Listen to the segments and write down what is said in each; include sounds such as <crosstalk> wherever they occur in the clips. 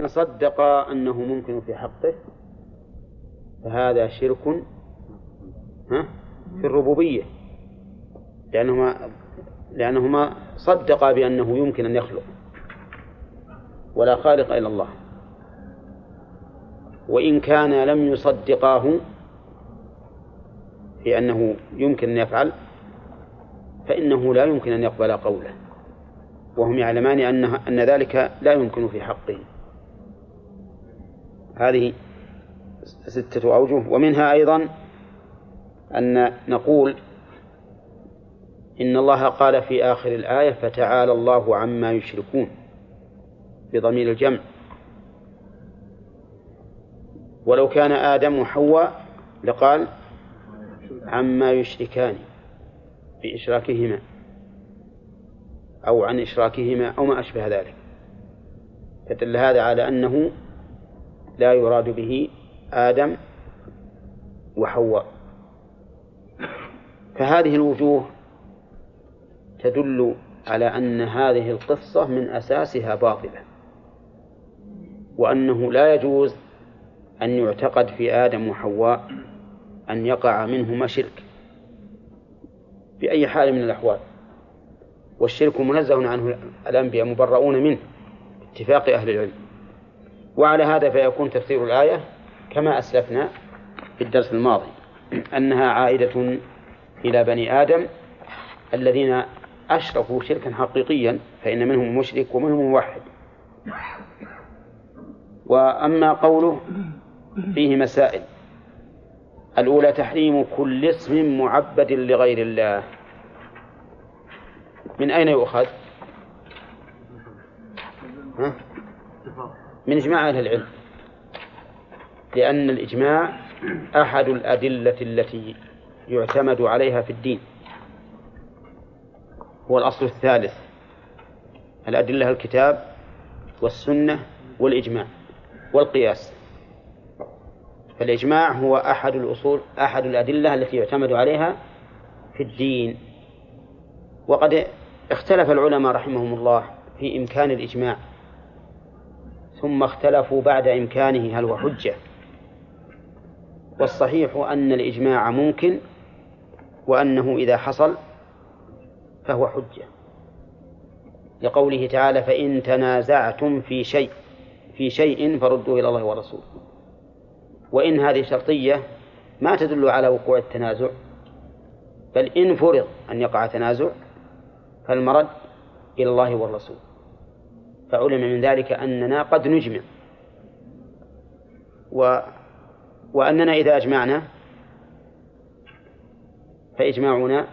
فإن صدق أنه ممكن في حقه فهذا شرك في الربوبية. لأنهما لأنهما صدقا بأنه يمكن أن يخلق ولا خالق إلا الله. وإن كان لم يصدقاه في أنه يمكن أن يفعل فإنه لا يمكن أن يقبل قوله. وهم يعلمان أن أن ذلك لا يمكن في حقه. هذه ستة أوجه. ومنها أيضا أن نقول إن الله قال في آخر الآية فتعالى الله عما يشركون بضمير الجمع. ولو كان آدم وحواء لقال عما يشركان بإشراكهما أو عن إشراكهما أو ما أشبه ذلك. فدل هذا على أنه لا يراد به آدم وحواء. فهذه الوجوه تدل على أن هذه القصة من أساسها باطلة وأنه لا يجوز أن يعتقد في آدم وحواء أن يقع منهما شرك بأي حال من الأحوال. والشرك منزه عنه الأنبياء مبرؤون منه اتفاق أهل العلم. وعلى هذا فيكون تفسير الآية كما أسلفنا في الدرس الماضي أنها عائدة إلى بني آدم الذين أشركوا شركا حقيقيا فإن منهم مشرك ومنهم موحد وأما قوله فيه مسائل الأولى تحريم كل اسم معبد لغير الله من أين يؤخذ؟ ها؟ من إجماع أهل العلم لأن الإجماع أحد الأدلة التي يعتمد عليها في الدين. هو الأصل الثالث الأدلة الكتاب والسنة والإجماع والقياس. فالإجماع هو أحد الأصول أحد الأدلة التي يعتمد عليها في الدين. وقد اختلف العلماء رحمهم الله في إمكان الإجماع. ثم اختلفوا بعد إمكانه هل هو حجة. والصحيح أن الإجماع ممكن وأنه إذا حصل فهو حجة. لقوله تعالى فإن تنازعتم في شيء في شيء فردوه إلى الله والرسول وإن هذه شرطية ما تدل على وقوع التنازع بل إن فرض أن يقع تنازع فالمرد إلى الله والرسول. فعلم من ذلك أننا قد نجمع. و وأننا إذا أجمعنا فإجماعنا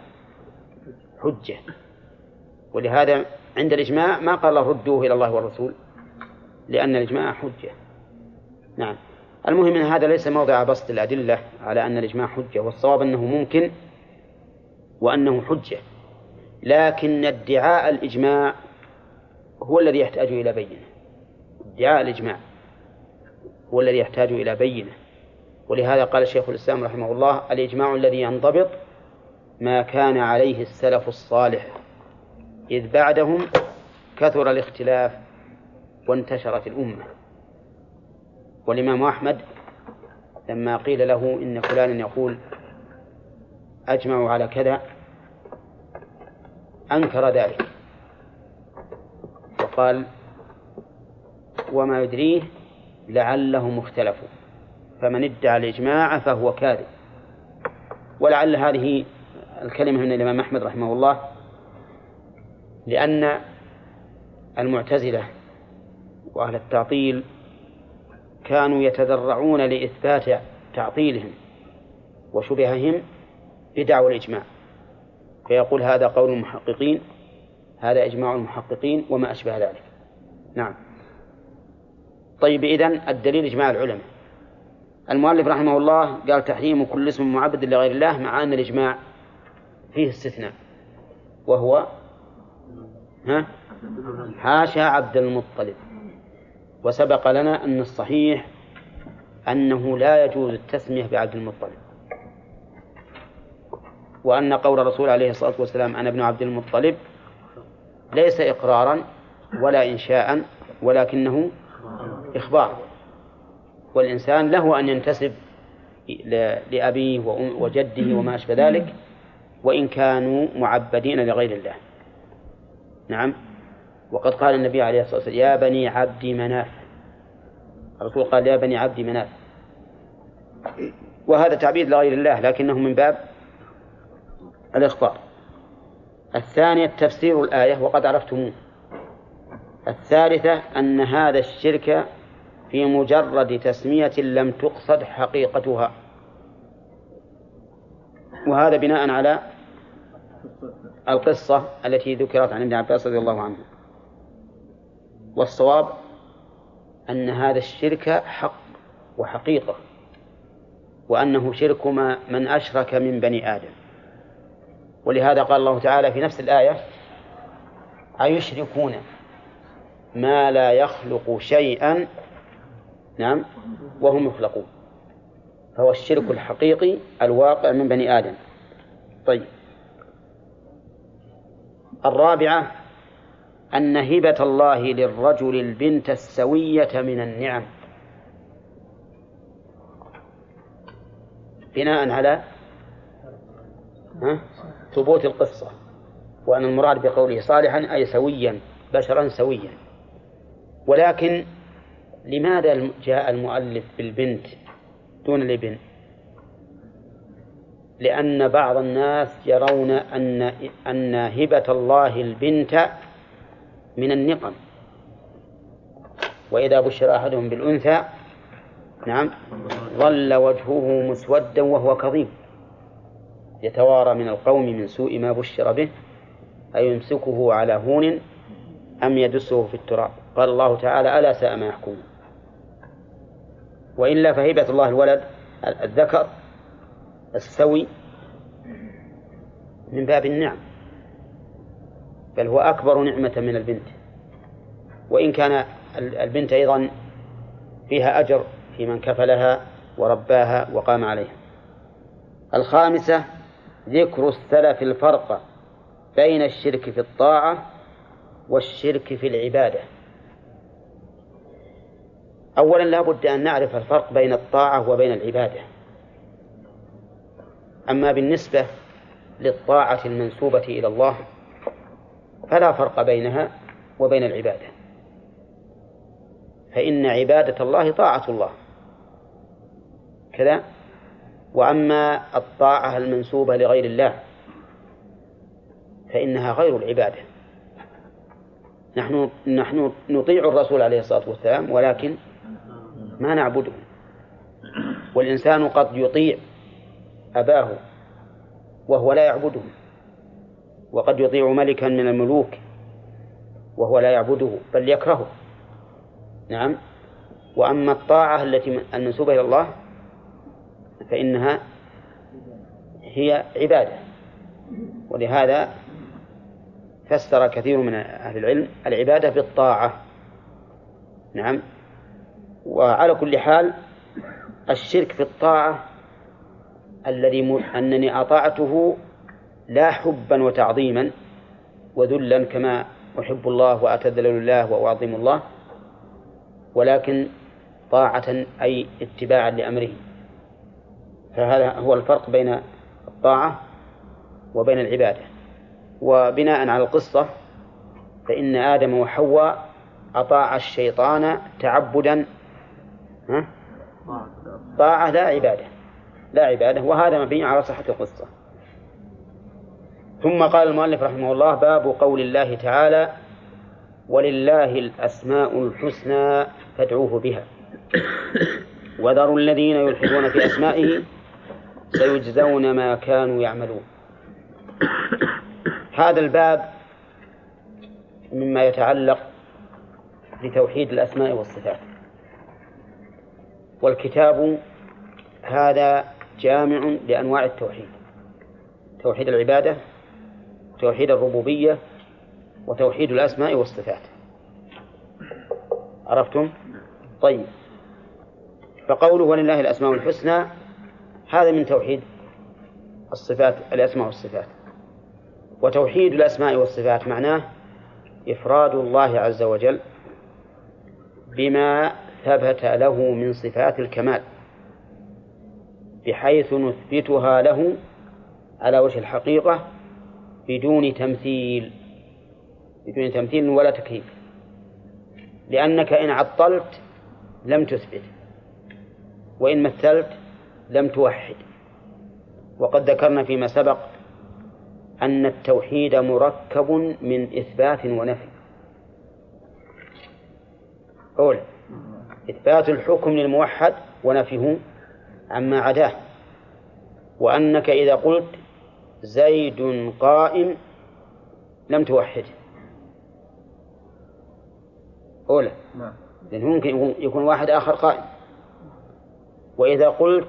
حجة. ولهذا عند الإجماع ما قال ردوه إلى الله والرسول لأن الإجماع حجة. نعم. المهم أن هذا ليس موضع بسط الأدلة على أن الإجماع حجة والصواب أنه ممكن وأنه حجة. لكن ادعاء الإجماع هو الذي يحتاج إلى بينة. ادعاء الإجماع. هو الذي يحتاج إلى بينة. ولهذا قال شيخ الإسلام رحمه الله الإجماع الذي ينضبط ما كان عليه السلف الصالح إذ بعدهم كثر الاختلاف وانتشرت الأمة. والإمام أحمد لما قيل له إن فلانا يقول أجمعوا على كذا أنكر ذلك. وقال وما يدريه لعلهم اختلفوا فمن ادعى الإجماع فهو كاذب. ولعل هذه الكلمة من الإمام أحمد رحمه الله لأن المعتزلة وأهل التعطيل كانوا يتذرعون لإثبات تعطيلهم وشبههم بدعوى الإجماع. فيقول هذا قول المحققين هذا إجماع المحققين وما أشبه ذلك. نعم. طيب إذن الدليل إجماع العلماء. المؤلف رحمه الله قال تحريم كل اسم معبد لغير الله مع أن الإجماع فيه استثناء وهو ها؟ حاشا عبد المطلب. وسبق لنا أن الصحيح أنه لا يجوز التسمية بعبد المطلب. وأن قول الرسول عليه الصلاة والسلام أنا ابن عبد المطلب ليس إقرارا ولا إنشاء ولكنه إخبار. والإنسان له أن ينتسب لأبيه وجده وما أشبه ذلك وإن كانوا معبدين لغير الله. نعم. وقد قال النبي عليه الصلاة والسلام يا بني عبد مناف. الرسول قال يا بني عبد مناف. وهذا تعبيد لغير الله لكنه من باب الإخبار. الثانية تفسير الآية وقد عرفتموه. الثالثة أن هذا الشرك في مجرد تسمية لم تقصد حقيقتها. وهذا بناء على القصة التي ذكرت عن ابن عباس رضي الله عنه. والصواب أن هذا الشرك حق وحقيقة وأنه شرك ما من أشرك من بني آدم. ولهذا قال الله تعالى في نفس الآية أيشركون ما لا يخلق شيئا؟ نعم وهم يخلقون. فهو الشرك الحقيقي الواقع من بني آدم. طيب. الرابعة أن هبة الله للرجل البنت السوية من النعم. بناء على ثبوت القصة وأن المراد بقوله صالحا أي سويا بشرا سويا. ولكن لماذا جاء المؤلف بالبنت دون الابن؟ لأن بعض الناس يرون أن أن هبة الله البنت من النقم. وإذا بشر أحدهم بالأنثى نعم ظل وجهه مسودا وهو كظيم. يتوارى من القوم من سوء ما بشر به أيمسكه على هون أم يدسه في التراب؟ قال الله تعالى ألا ساء ما يحكمون. وإلا فهبة الله الولد الذكر السوي من باب النعم بل هو أكبر نعمة من البنت. وإن كان البنت أيضا فيها أجر في من كفلها ورباها وقام عليها. الخامسة ذكر السلف الفرق بين الشرك في الطاعة والشرك في العبادة. أولا لا بد أن نعرف الفرق بين الطاعة وبين العبادة. أما بالنسبة للطاعة المنسوبة إلى الله فلا فرق بينها وبين العبادة. فإن عبادة الله طاعة الله. كذا؟ وأما الطاعة المنسوبة لغير الله فإنها غير العبادة. نحن نحن نطيع الرسول عليه الصلاة والسلام ولكن ما نعبده. والإنسان قد يطيع أباه وهو لا يعبده وقد يطيع ملكا من الملوك وهو لا يعبده بل يكرهه. نعم. وأما الطاعة التي المنسوبة إلى الله فإنها هي عبادة. ولهذا فسر كثير من أهل العلم العبادة بالطاعة. نعم. وعلى كل حال الشرك في الطاعة الذي. أنني أطعته لا حبا وتعظيما وذلا كما أحب الله وأتذلل لله وأعظم الله ولكن طاعة أي اتباعا لأمره. فهذا هو الفرق بين الطاعة وبين العبادة. وبناء على القصة فإن آدم وحواء أطاع الشيطان تعبدا طاعة لا عبادة لا عبادة وهذا مبني على صحة القصة. ثم قال المؤلف رحمه الله باب قول الله تعالى ولله الأسماء الحسنى فادعوه بها. وذروا الذين يلحدون في أسمائه سيجزون ما كانوا يعملون. هذا الباب مما يتعلق بتوحيد الأسماء والصفات. والكتاب هذا جامع لأنواع التوحيد. توحيد العبادة توحيد الربوبية وتوحيد الأسماء والصفات. عرفتم؟ طيب. فقوله ولله الأسماء الحسنى هذا من توحيد الصفات الأسماء والصفات. وتوحيد الأسماء والصفات معناه إفراد الله عز وجل بما ثبت له من صفات الكمال بحيث نثبتها له على وجه الحقيقة بدون تمثيل بدون تمثيل ولا تكييف. لأنك إن عطلت لم تثبت وإن مثلت لم توحد. وقد ذكرنا فيما سبق أن التوحيد مركب من إثبات ونفي. أولا إثبات الحكم للموحد ونفيه عما عداه. وأنك إذا قلت زيد قائم لم توحده أولى نعم. لأنه ممكن يكون واحد آخر قائم. وإذا قلت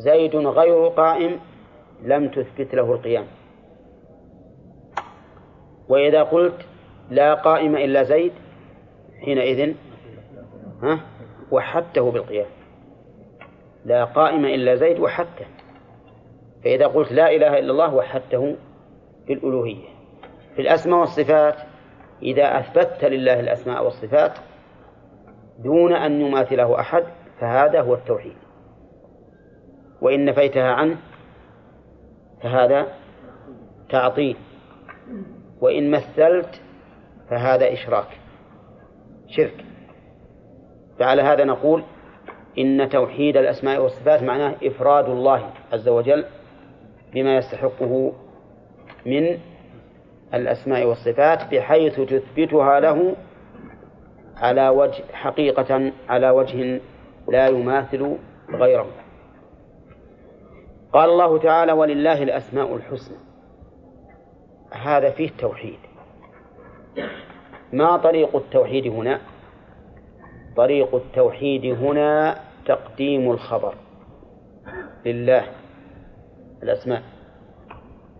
زيد غير قائم لم تثبت له القيام. وإذا قلت لا قائم إلا زيد حينئذ ها وحدته بالقيام. لا قائم إلا زيد وحدته فإذا قلت لا إله إلا الله وحدته في الألوهية. في الأسماء والصفات إذا أثبتت لله الأسماء والصفات دون أن يماثله أحد فهذا هو التوحيد. وإن نفيتها عنه فهذا تعطيل. وإن مثلت فهذا إشراك. شرك. فعلى هذا نقول إن توحيد الأسماء والصفات معناه إفراد الله عز وجل بما يستحقه من الأسماء والصفات بحيث تثبتها له على وجه حقيقة على وجه لا يماثل غيره. قال الله تعالى ولله الأسماء الحسنى. هذا فيه توحيد ما طريق التوحيد هنا؟ طريق التوحيد هنا تقديم الخبر لله الأسماء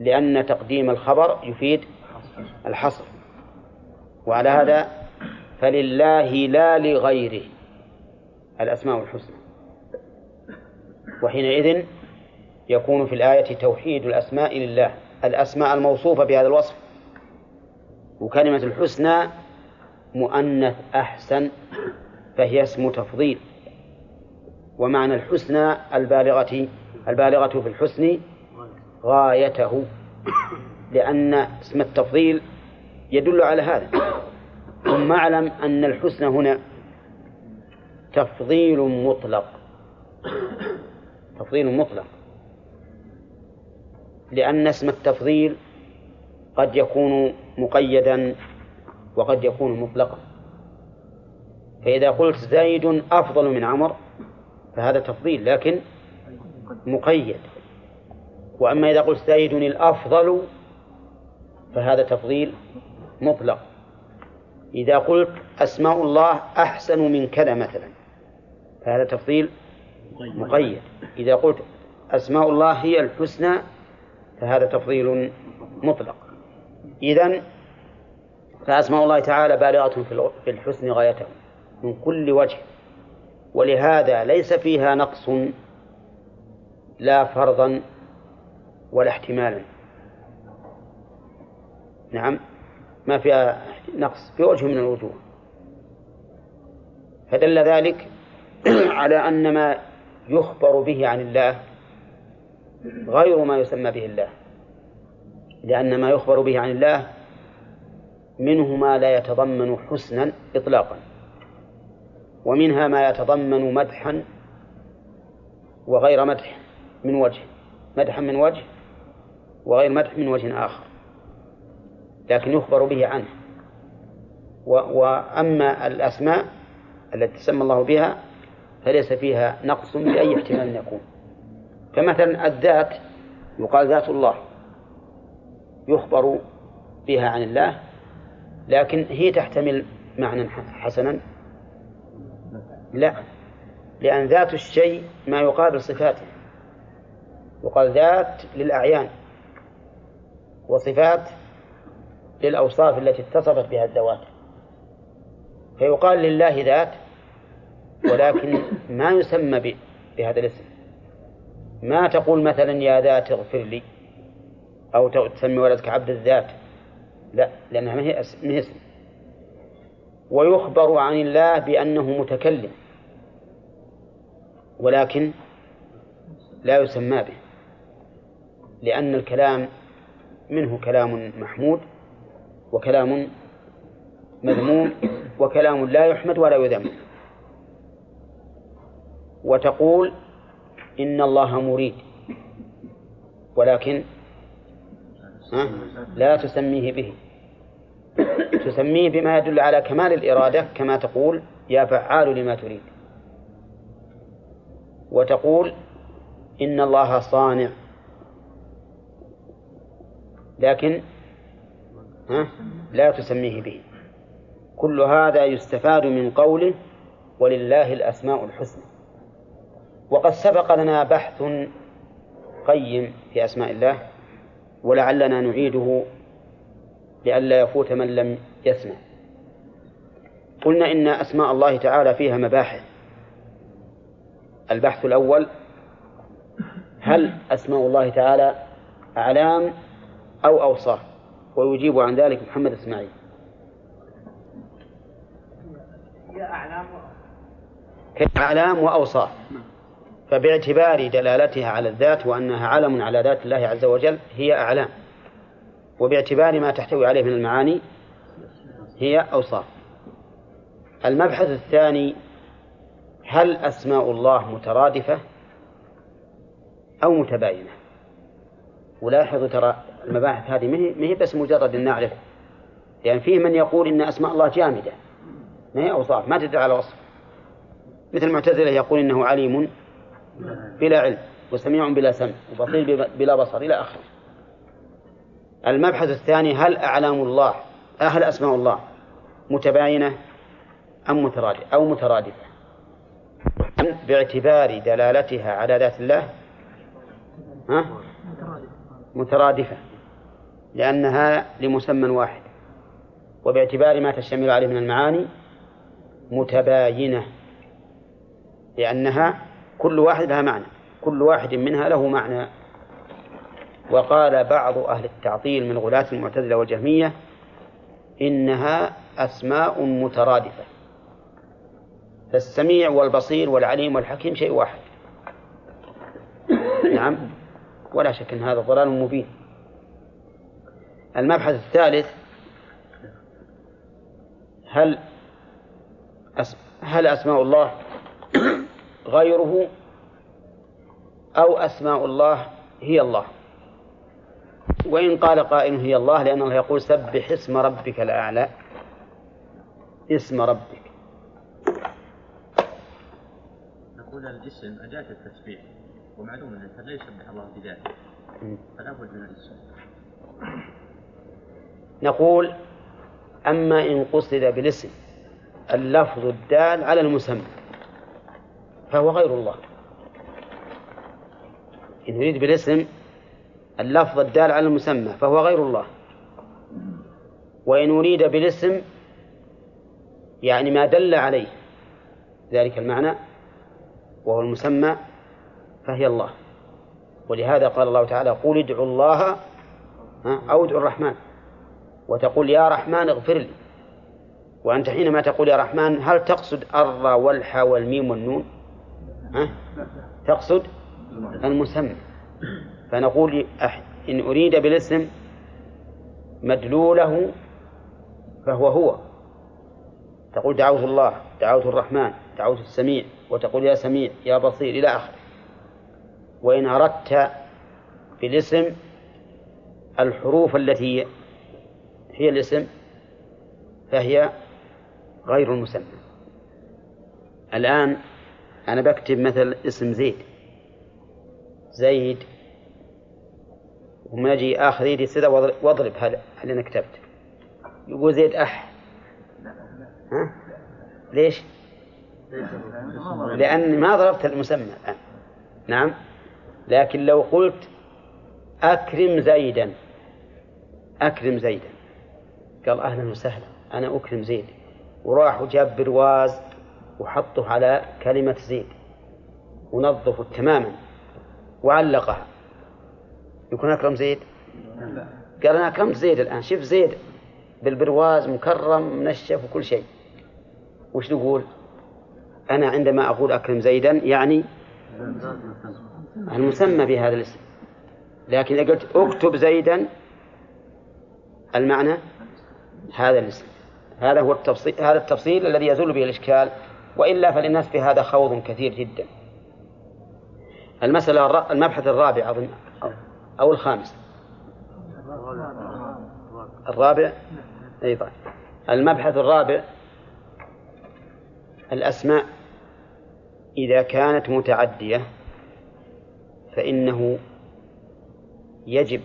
لأن تقديم الخبر يفيد الحصر. وعلى هذا فلله لا لغيره الأسماء الحسنى. وحينئذ يكون في الآية توحيد الأسماء لله الأسماء الموصوفة بهذا الوصف. وكلمة الحسنى مؤنث أحسن فهي اسم تفضيل. ومعنى الحسنى البالغة البالغة في الحسن غايته لأن اسم التفضيل يدل على هذا. ثم اعلم أن الحسن هنا تفضيل مطلق تفضيل مطلق. لأن اسم التفضيل قد يكون مقيدا وقد يكون مطلقا. فإذا قلت زيد أفضل من عمر فهذا تفضيل لكن مقيد. وأما إذا قلت زيد الأفضل فهذا تفضيل مطلق. إذا قلت أسماء الله أحسن من كذا مثلا فهذا تفضيل مقيد. إذا قلت أسماء الله هي الحسنى فهذا تفضيل مطلق. إذن فأسماء الله تعالى بالغة في الحسن غايته من كل وجه ولهذا ليس فيها نقص لا فرضا ولا احتمالا. نعم ما فيها نقص في وجه من الوجوه. فدل ذلك <clears throat> على أن ما يخبر به عن الله غير ما يسمى به الله لأن ما يخبر به عن الله منه ما لا يتضمن حسنا إطلاقا ومنها ما يتضمن مدحا وغير مدح من وجه مدحا من وجه وغير مدح من وجه آخر لكن يخبر به عنه. وأما الأسماء التي تسمى الله بها فليس فيها نقص بأي احتمال يكون. فمثلا الذات يقال ذات الله يخبر بها عن الله لكن هي تحتمل معنى حسنا؟ لا لأن ذات الشيء ما يقابل صفاته. يقال ذات للأعيان وصفات للأوصاف التي اتصفت بها الذوات. فيقال لله ذات ولكن ما يسمى بهذا الاسم. ما تقول مثلا يا ذات اغفر لي أو تسمي ولدك عبد الذات. لا لأنها ما هي اسم. ويخبر عن الله بأنه متكلم ولكن لا يسمى به لأن الكلام منه كلام محمود وكلام مذموم وكلام لا يحمد ولا يذم. وتقول إن الله مريد. ولكن لا تسميه به. تسميه بما يدل على كمال الإرادة كما تقول يا فعال لما تريد. وتقول إن الله صانع. لكن لا تسميه به. كل هذا يستفاد من قوله ولله الأسماء الحسنى. وقد سبق لنا بحث قيم في أسماء الله ولعلنا نعيده لئلا يفوت من لم يسمع. قلنا إن أسماء الله تعالى فيها مباحث. البحث الأول هل أسماء الله تعالى أعلام أو أوصاف؟ ويجيب عن ذلك محمد إسماعيل. هي أعلام أعلام وأوصاف؟ فباعتبار دلالتها على الذات وأنها علم على ذات الله عز وجل هي أعلام. وباعتبار ما تحتوي عليه من المعاني هي أوصاف. المبحث الثاني هل أسماء الله مترادفة أو متباينة؟ ولاحظوا ترى المباحث هذه ما هي بس مجرد أن نعرف. لأن يعني فيه من يقول إن أسماء الله جامدة. ما هي أوصاف ما تدل على وصف. مثل المعتزلة يقول إنه عليم بلا علم وسميع بلا سمع وبصير بلا بصر إلى آخره. المبحث الثاني هل أعلام الله هل أسماء الله متباينة أم مترادفة؟ أو مترادفة؟ باعتبار دلالتها على ذات الله؟ ها؟ مترادفة. لأنها لمسمى واحد. وباعتبار ما تشتمل عليه من المعاني متباينة. لأنها كل واحد لها معنى. كل واحد منها له معنى. وقال بعض أهل التعطيل من غلاة المعتزلة والجهمية إنها أسماء مترادفة. فالسميع والبصير والعليم والحكيم شيء واحد. <coughs> نعم. ولا شك أن هذا ضلال مبين. المبحث الثالث هل هل أسماء الله غيره أو أسماء الله هي الله. وإن قال قائل هي الله لأن الله يقول سبح اسم ربك الأعلى. اسم ربك. نقول الاسم أداة التسبيح. ومعلوم أن الإنسان لا يسبح الله بذاته فلا بد من الاسم. نقول أما إن قصد بالاسم اللفظ الدال على المسمى. فهو غير الله. إن يريد بالاسم اللفظ الدال على المسمى فهو غير الله. وإن أريد بالاسم يعني ما دل عليه ذلك المعنى وهو المسمى فهي الله. ولهذا قال الله تعالى قل ادعوا الله أو ادعوا الرحمن. وتقول يا رحمن اغفر لي. وأنت حينما تقول يا رحمن هل تقصد الراء والحاء والميم والنون؟ تقصد المسمى. فنقول إن أريد بالاسم مدلوله فهو هو. تقول دعوت الله دعوت الرحمن دعوت السميع وتقول يا سميع يا بصير إلى آخره. وإن أردت بالاسم الحروف التي هي الاسم فهي غير المسمى. الآن أنا بكتب مثل اسم زيد. زيد. وما أجي آخذ يدي سدى واضرب هذا اللي أنا كتبت يقول زيد أح. ها؟ ليش؟ لأني ما ضربت المسمى الآن. نعم. لكن لو قلت أكرم زيدا. أكرم زيدا. قال أهلا وسهلا. أنا أكرم زيد. وراح وجاب برواز وحطه على كلمة زيد ونظفه تماما وعلقها. يكون أكرم زيد؟ قال أنا أكرمت زيد الآن. شوف زيد بالبرواز مكرم منشف وكل شيء. وش نقول؟ أنا عندما أقول أكرم زيدا يعني المسمى بهذا الاسم. لكن إذا قلت اكتب زيدا المعنى هذا الاسم. هذا هو التفصيل هذا التفصيل الذي يزول به الإشكال وإلا فللناس في هذا خوض كثير جدا. المسألة المبحث الرابع أظن أو الخامس. الرابع؟ أي طيب. المبحث الرابع الأسماء. إذا كانت متعدية فإنه يجب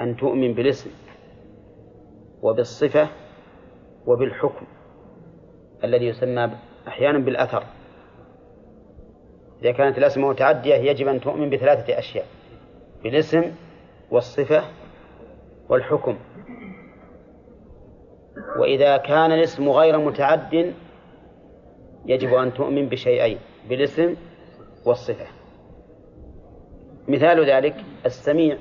أن تؤمن بالاسم وبالصفة وبالحكم الذي يسمى أحيانا بالأثر. إذا كانت الأسماء متعدية يجب أن تؤمن بثلاثة أشياء بالاسم والصفة والحكم. وإذا كان الاسم غير متعد يجب أن تؤمن بشيئين بالاسم والصفة. مثال ذلك السميع.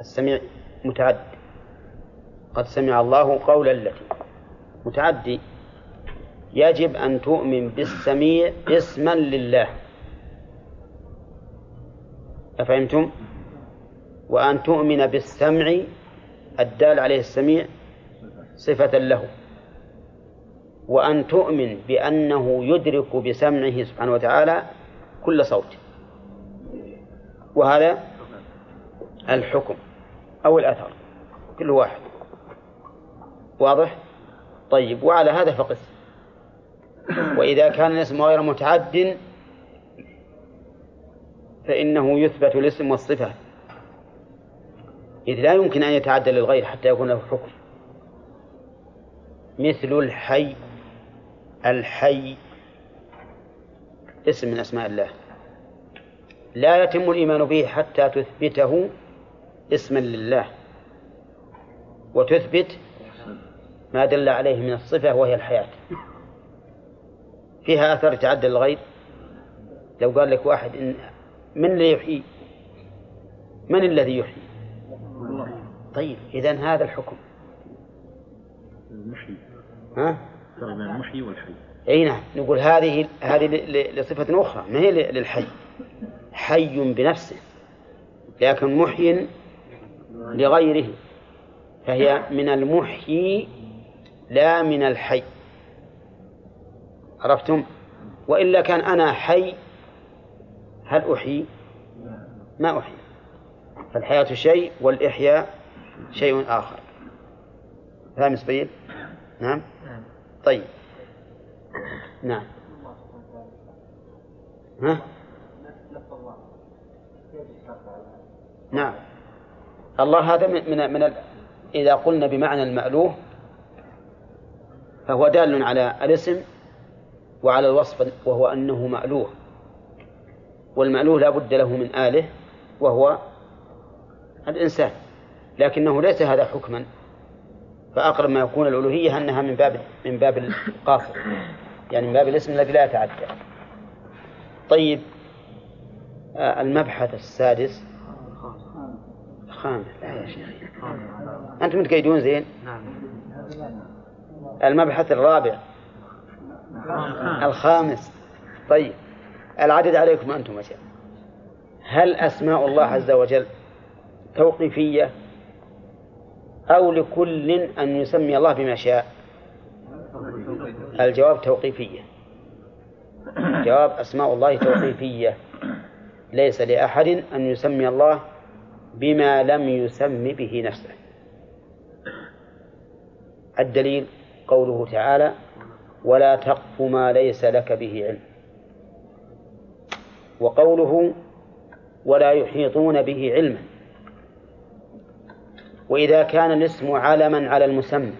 السميع متعد. قد سمع الله قول التي متعدي. يجب أن تؤمن بالسميع اسما لله. أفهمتم؟ وأن تؤمن بالسمع الدال عليه السميع صفة له. وأن تؤمن بأنه يدرك بسمعه سبحانه وتعالى كل صوت. وهذا الحكم أو الأثر كل واحد. واضح؟ طيب وعلى هذا فقس. وإذا كان الاسم غير متعد فإنه يثبت الاسم والصفة. إذ لا يمكن أن يتعدى للغير حتى يكون له حكم. مثل الحي الحي اسم من أسماء الله. لا يتم الإيمان به حتى تثبته اسما لله. وتثبت ما دل عليه من الصفة وهي الحياة. فيها أثر يتعدى للغير لو قال لك واحد إن من اللي يحيي؟ من الذي يحيي؟ طيب إذا هذا الحكم. المحيي. ها؟ المحيي والحي. إي نعم نقول هذه هذه لصفة أخرى ما هي للحي؟ حي بنفسه لكن محي لغيره فهي من المحيي لا من الحي. عرفتم؟ وإلا كان أنا حي هل أحيي؟ ما أحيي. فالحياة شيء والإحياء شيء آخر. فاهم سبيل نعم؟ طيب. نعم. ها؟ نعم. الله هذا من من, من إذا قلنا بمعنى المألوه فهو دال على الاسم وعلى الوصف وهو أنه مألوه. والمألوه لا بد له من آله وهو الإنسان لكنه ليس هذا حكما. فأقرب ما يكون الألوهية أنها من باب من باب القاصر يعني من باب الاسم الذي لا يتعدى. طيب آه، المبحث السادس. خامس. لا يا شيخ. أنتم متقيدون زين؟ المبحث الرابع. الخامس. طيب العدد عليكم أنتم أشياء هل أسماء الله عز وجل توقيفية أو لكل أن يسمي الله بما شاء؟ الجواب توقيفية. جواب أسماء الله توقيفية. ليس لأحد أن يسمي الله بما لم يسم به نفسه. الدليل قوله تعالى ولا تقف ما ليس لك به علم. وقوله ولا يحيطون به علما. وإذا كان الاسم علما على المسمى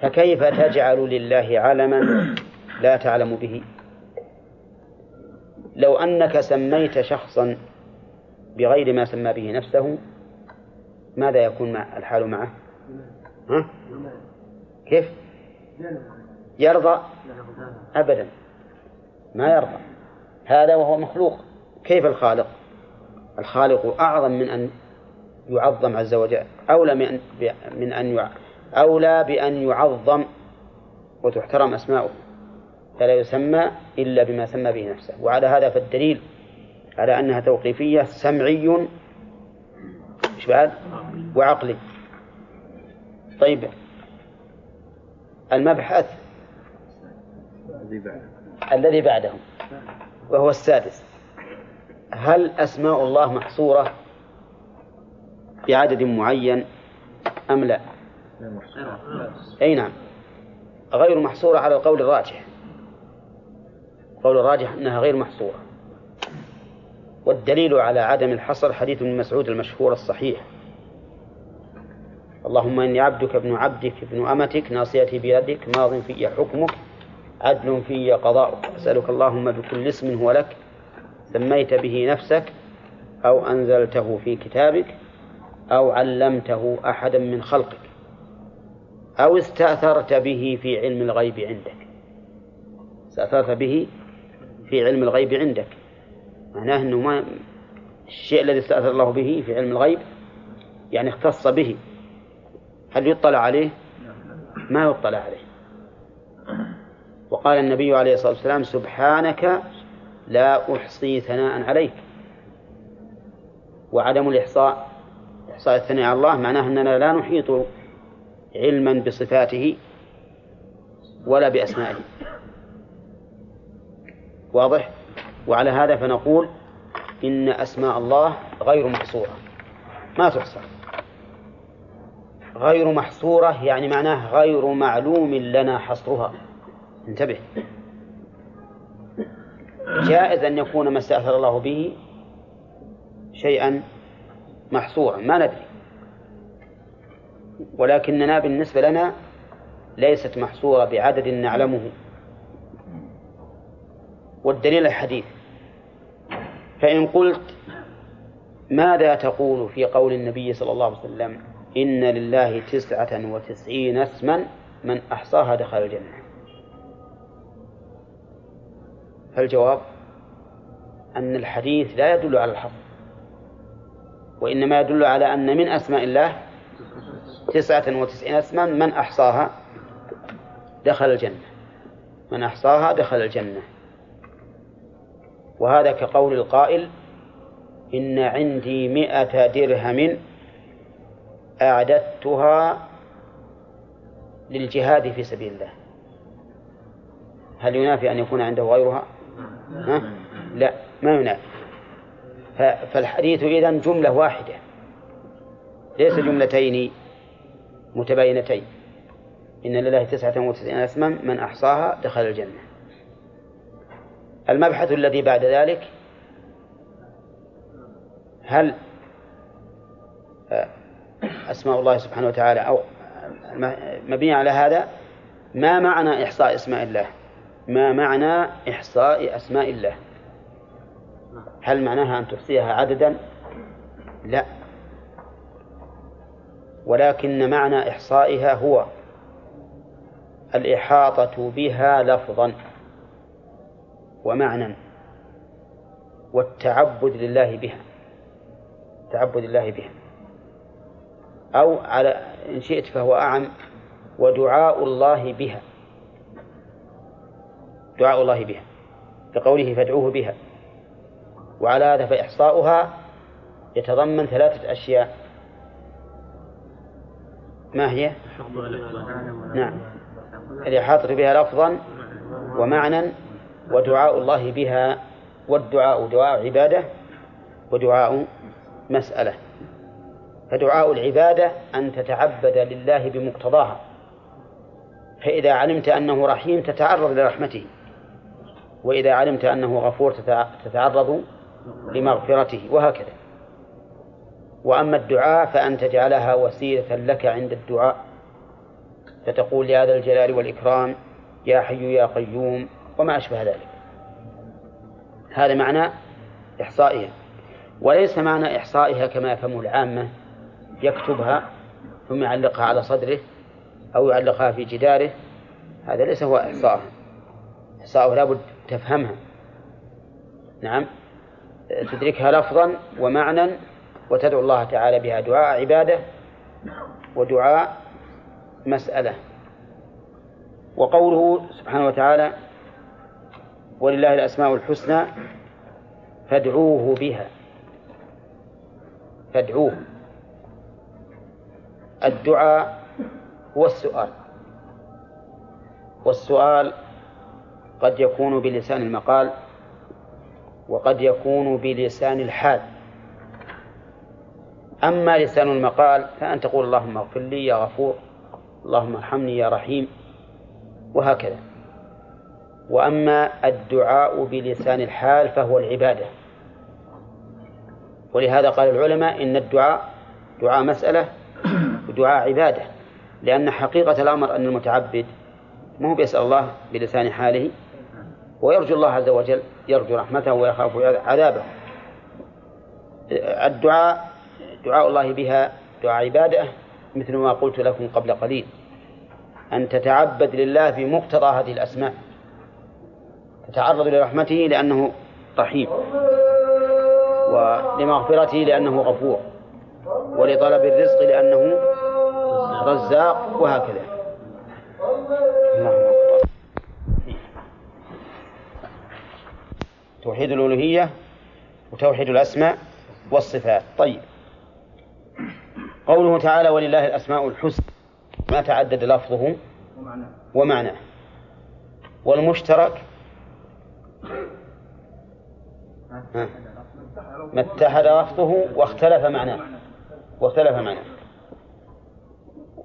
فكيف تجعل لله علما لا تعلم به؟ لو أنك سميت شخصا بغير ما سمى به نفسه ماذا يكون الحال معه؟ ها؟ كيف؟ يرضى أبدا. ما يرضى. هذا وهو مخلوق. كيف الخالق؟ الخالق أعظم من أن يعظم عز وجل. أولى من من أن أولى بأن يعظم وتحترم أسماؤه. فلا يسمى إلا بما سمى به نفسه. وعلى هذا فالدليل على أنها توقيفية سمعي إيش بعد؟ وعقلي. طيب المبحث الذي بعده. وهو السادس. هل أسماء الله محصورة بعدد معين أم لا؟ أي نعم. غير محصورة على القول الراجح. القول الراجح أنها غير محصورة. والدليل على عدم الحصر حديث ابن مسعود المشهور الصحيح. اللهم إني عبدك ابن عبدك ابن أمتك ناصيتي بيدك ماض في حكمك عدل في قضاؤك. أسألك اللهم بكل اسم هو لك سميت به نفسك أو أنزلته في كتابك أو علمته أحدا من خلقك أو استأثرت به في علم الغيب عندك. استأثرت به في علم الغيب عندك. معناه أنه ما الشيء الذي استأثر الله به في علم الغيب يعني اختص به. هل يطلع عليه؟ ما يطلع عليه. وقال النبي عليه الصلاة والسلام سبحانك لا أحصي ثناء عليك. وعدم الإحصاء إحصاء الثناء على الله معناه أننا لا نحيط علما بصفاته ولا بأسمائه. واضح؟ وعلى هذا فنقول إن أسماء الله غير محصورة. ما تحصى. غير محصورة يعني معناه غير معلوم لنا حصرها. انتبه. جائز أن يكون ما استأثر الله به شيئا محصورا ما ندري. ولكننا بالنسبة لنا ليست محصورة بعدد نعلمه. والدليل الحديث. فإن قلت ماذا تقول في قول النبي صلى الله عليه وسلم؟ إن لله تسعة وتسعين اسما من أحصاها دخل الجنة. فالجواب أن الحديث لا يدل على الحصر وإنما يدل على أن من أسماء الله تسعة وتسعين اسما من أحصاها دخل الجنة. من أحصاها دخل الجنة. وهذا كقول القائل إن عندي مئة درهم أعددتها للجهاد في سبيل الله. هل ينافي أن يكون عنده غيرها؟ ها؟ لا ما ينافي. فالحديث إذن جملة واحدة. ليس جملتين متباينتين. إن لله تسعة وتسعين اسما من أحصاها دخل الجنة. المبحث الذي بعد ذلك هل أسماء الله سبحانه وتعالى أو مبني على هذا ما معنى إحصاء أسماء الله؟ ما معنى إحصاء أسماء الله؟ هل معناها أن تحصيها عددا؟ لا. ولكن معنى إحصائها هو الإحاطة بها لفظا ومعنى والتعبد لله بها. تعبد الله بها. أو على إن شئت فهو أعم ودعاء الله بها. دعاء الله بها كقوله فادعوه بها. وعلى هذا فإحصاؤها يتضمن ثلاثة أشياء. ما هي؟ نعم. الإحاطة بها لفظا ومعنى ودعاء الله بها والدعاء دعاء عبادة ودعاء مسألة. فدعاء العبادة أن تتعبد لله بمقتضاها. فإذا علمت أنه رحيم تتعرض لرحمته. وإذا علمت أنه غفور تتعرض لمغفرته. وهكذا. وأما الدعاء فأن تجعلها وسيلة لك عند الدعاء. فتقول يا ذا الجلال والإكرام يا حي يا قيوم وما أشبه ذلك. هذا معنى إحصائها. وليس معنى إحصائها كما يفهمه العامة يكتبها ثم يعلقها على صدره أو يعلقها في جداره هذا ليس هو إحصائها إحصائها لابد تفهمها. نعم. تدركها لفظا ومعنى وتدعو الله تعالى بها. دعاء عبادة ودعاء مسألة. وقوله سبحانه وتعالى ولله الأسماء الحسنى فادعوه بها. فادعوه. الدعاء هو السؤال. والسؤال قد يكون بلسان المقال وقد يكون بلسان الحال. أما لسان المقال فأن تقول اللهم اغفر لي يا غفور اللهم ارحمني يا رحيم وهكذا. وأما الدعاء بلسان الحال فهو العبادة. ولهذا قال العلماء إن الدعاء دعاء مسألة ودعاء عبادة لأن حقيقة الأمر أن المتعبد ما هو بيسأل الله بلسان حاله ويرجو الله عز وجل يرجو رحمته ويخاف عذابه. الدعاء دعاء الله بها دعاء عبادة مثل ما قلت لكم قبل قليل. أن تتعبد لله بمقتضى هذه الأسماء. تتعرض لرحمته لأنه رحيم ولمغفرته لأنه غفور ولطلب الرزق لأنه رزاق وهكذا. توحيد الألوهية وتوحيد الأسماء والصفات. طيب. قوله تعالى ولله الأسماء الحسنى. ما تعدد لفظه؟ ومعناه. والمشترك؟ ما اتحد لفظه واختلف معناه. واختلف معناه.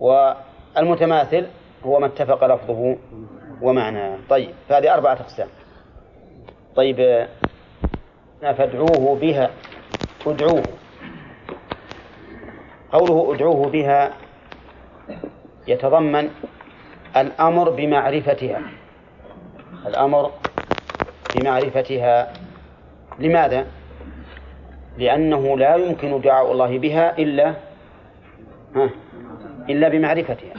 والمتماثل هو ما اتفق لفظه ومعناه. طيب فهذه أربعة أقسام. طيب فادعوه بها ادعوه. قوله ادعوه بها يتضمن الأمر بمعرفتها. الأمر بمعرفتها. لماذا؟ لأنه لا يمكن دعاء الله بها إلا إلا بمعرفتها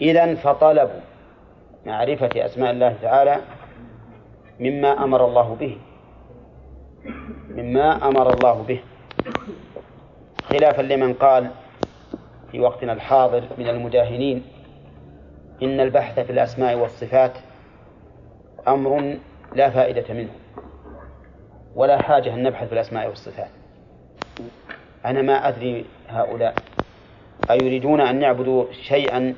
إذا فطلب معرفة أسماء الله تعالى مما أمر الله به. مما أمر الله به. خلافا لمن قال في وقتنا الحاضر من المداهنين إن البحث في الأسماء والصفات أمر لا فائدة منه ولا حاجة أن نبحث في الأسماء والصفات. أنا ما أدري هؤلاء. أيريدون أن يعبدوا شيئا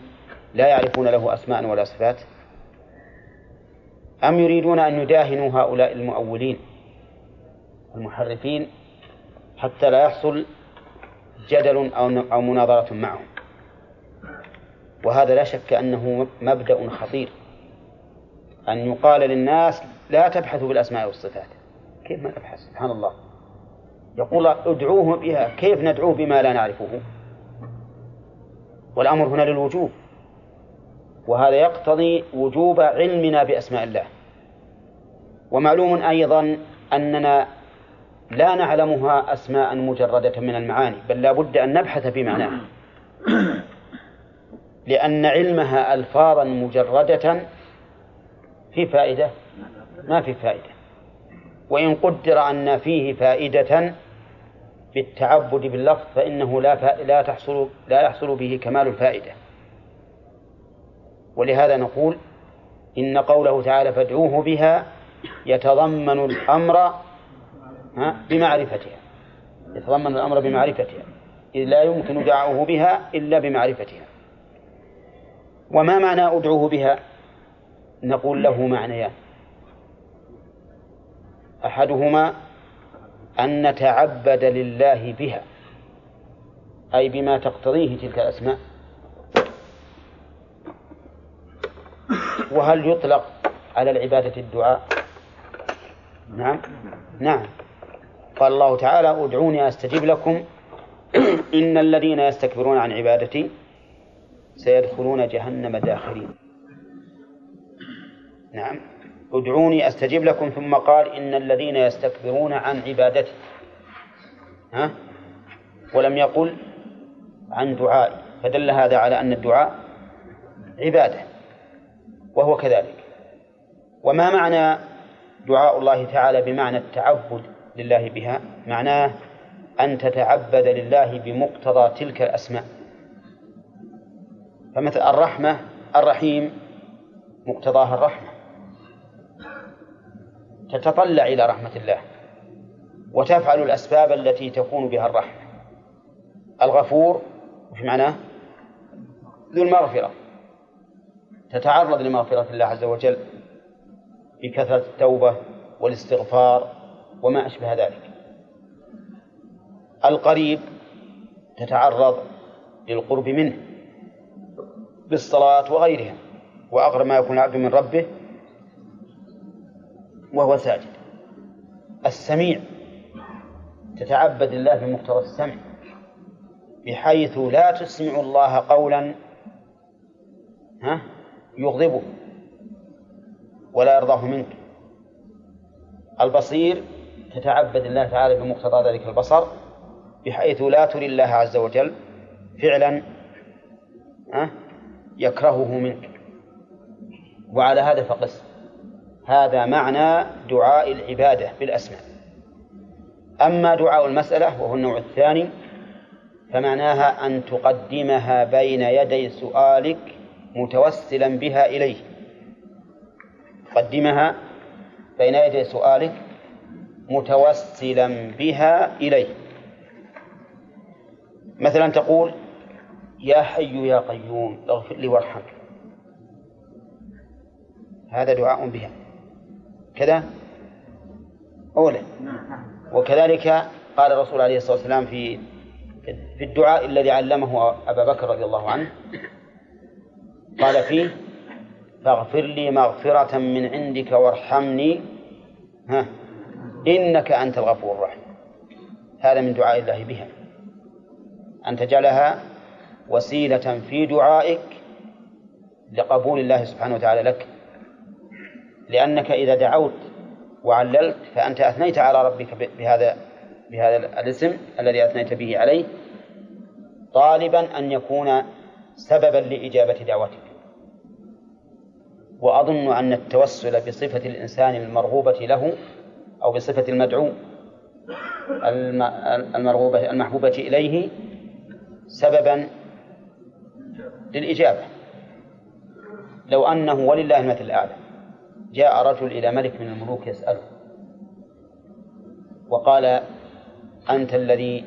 لا يعرفون له أسماء ولا صفات؟ أم يريدون أن يداهنوا هؤلاء المؤولين المحرفين حتى لا يحصل جدل أو مناظرة معهم؟ وهذا لا شك أنه مبدأ خطير. أن يقال للناس لا تبحثوا بالأسماء والصفات. كيف ما نبحث سبحان الله. يقول ادعوه بها. كيف ندعوه بما لا نعرفه؟ والأمر هنا للوجوب وهذا يقتضي وجوب علمنا بأسماء الله. ومعلوم أيضا أننا لا نعلمها أسماء مجردة من المعاني بل لا بد أن نبحث في معناها. <coughs> لأن علمها ألفاظا مجردة في فائدة ما في فائدة. وإن قدر أن فيه فائدة بالتعبد باللفظ فإنه لا لا تحصل لا يحصل به كمال الفائدة. ولهذا نقول إن قوله تعالى فادعوه بها يتضمن الأمر بمعرفتها. يتضمن الأمر بمعرفتها. إذ لا يمكن دعوه بها إلا بمعرفتها. وما معنى أدعوه بها؟ نقول له معنيان. أحدهما أن نتعبد لله بها. أي بما تقتضيه تلك الأسماء. وهل يطلق على العبادة الدعاء؟ نعم. نعم. قال الله تعالى أدعوني أستجب لكم. <clears throat> إن الذين يستكبرون عن عبادتي سيدخلون جهنم داخرين. نعم. ادعوني أستجب لكم ثم قال إن الذين يستكبرون عن عبادتي ها؟ ولم يقل عن دعائي. فدل هذا على أن الدعاء عبادة وهو كذلك. وما معنى دعاء الله تعالى بمعنى التعبد لله بها؟ معناه أن تتعبد لله بمقتضى تلك الأسماء. فمثل الرحمة الرحيم مقتضاها الرحمة. تتطلع إلى رحمة الله. وتفعل الأسباب التي تكون بها الرحمة. الغفور وش معناه؟ ذو المغفرة. تتعرض لمغفرة الله عز وجل بكثرة التوبة والاستغفار وما أشبه ذلك. القريب تتعرض للقرب منه بالصلاة وغيرها وأقرب ما يكون العبد من ربه وهو ساجد. السميع. تتعبد الله بمقتضى السمع. بحيث لا تسمع الله قولا ها يغضبه ولا يرضاه منك. البصير تتعبد الله تعالى بمقتضى ذلك البصر بحيث لا تري الله عز وجل فعلا يكرهه منك. وعلى هذا فقس. هذا معنى دعاء العبادة بالأسماء. أما دعاء المسألة وهو النوع الثاني فمعناها أن تقدمها بين يدي سؤالك متوسلا بها إليه. تقدمها بين يدي سؤالك متوسلا بها إليه. مثلا تقول يا حي يا قيوم اغفر لي وارحمني. هذا دعاء بها. كذا؟ أولا. وكذلك قال الرسول عليه الصلاة والسلام في في الدعاء الذي علمه أبا بكر رضي الله عنه قال فيه فاغفر لي مغفرة من عندك وارحمني. ها. إنك أنت الغفور الرحيم. هذا من دعاء الله بها. أن تجعلها وسيلة في دعائك لقبول الله سبحانه وتعالى لك. لأنك إذا دعوت وعللت فأنت أثنيت على ربك بهذا بهذا الاسم الذي أثنيت به عليه طالبا أن يكون سببا لإجابة دعوتك. وأظن أن التوسل بصفة الإنسان المرغوبة له أو بصفة المدعو المرغوبة المحبوبة إليه سببا للإجابة. لو أنه ولله المثل الأعلى. جاء رجل إلى ملك من الملوك يسأله وقال أنت الذي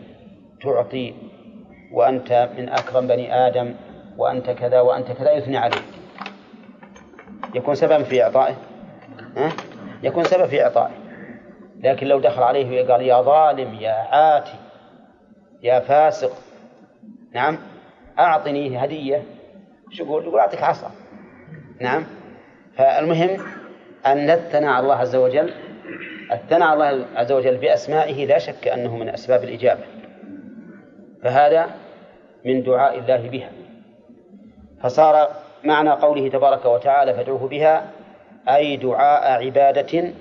تعطي وأنت من أكرم بني آدم وأنت كذا وأنت كذا يثني عليك. يكون سببا في إعطائه ها؟ يكون سبب في إعطائه. لكن لو دخل عليه وقال يا ظالم يا عاتي يا فاسق نعم أعطني هدية. شو يقول؟ يقول أعطيك عصا. نعم. فالمهم أن الثناء على الله عز وجل الثناء على الله عز وجل بأسمائه لا شك أنه من أسباب الإجابة. فهذا من دعاء الله بها. فصار معنى قوله تبارك وتعالى فادعوه بها أي دعاء عبادة.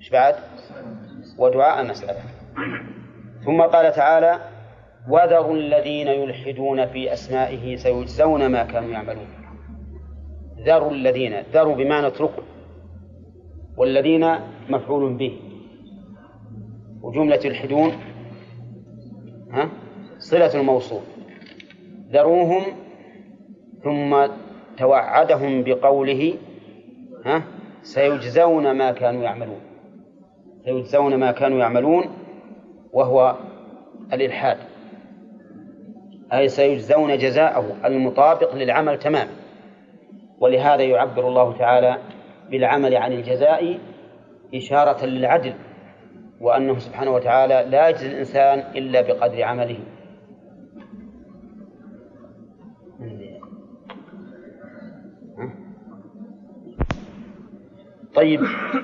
إيش بعد؟ ودعاء مسألة. ثم قال تعالى وذروا الذين يلحدون في أسمائه سيجزون ما كانوا يعملون. ذروا الذين ذروا بمعنى اتركوا. والذين مفعول به. وجملة يلحدون ها صلة الموصول. ذروهم ثم توعدهم بقوله ها سيجزون ما كانوا يعملون. سيجزون ما كانوا يعملون وهو الإلحاد. أي سيجزون جزاءه المطابق للعمل تماما ولهذا يعبر الله تعالى بالعمل عن الجزاء إشارة للعدل وأنه سبحانه وتعالى لا يجزي الإنسان إلا بقدر عمله. طيب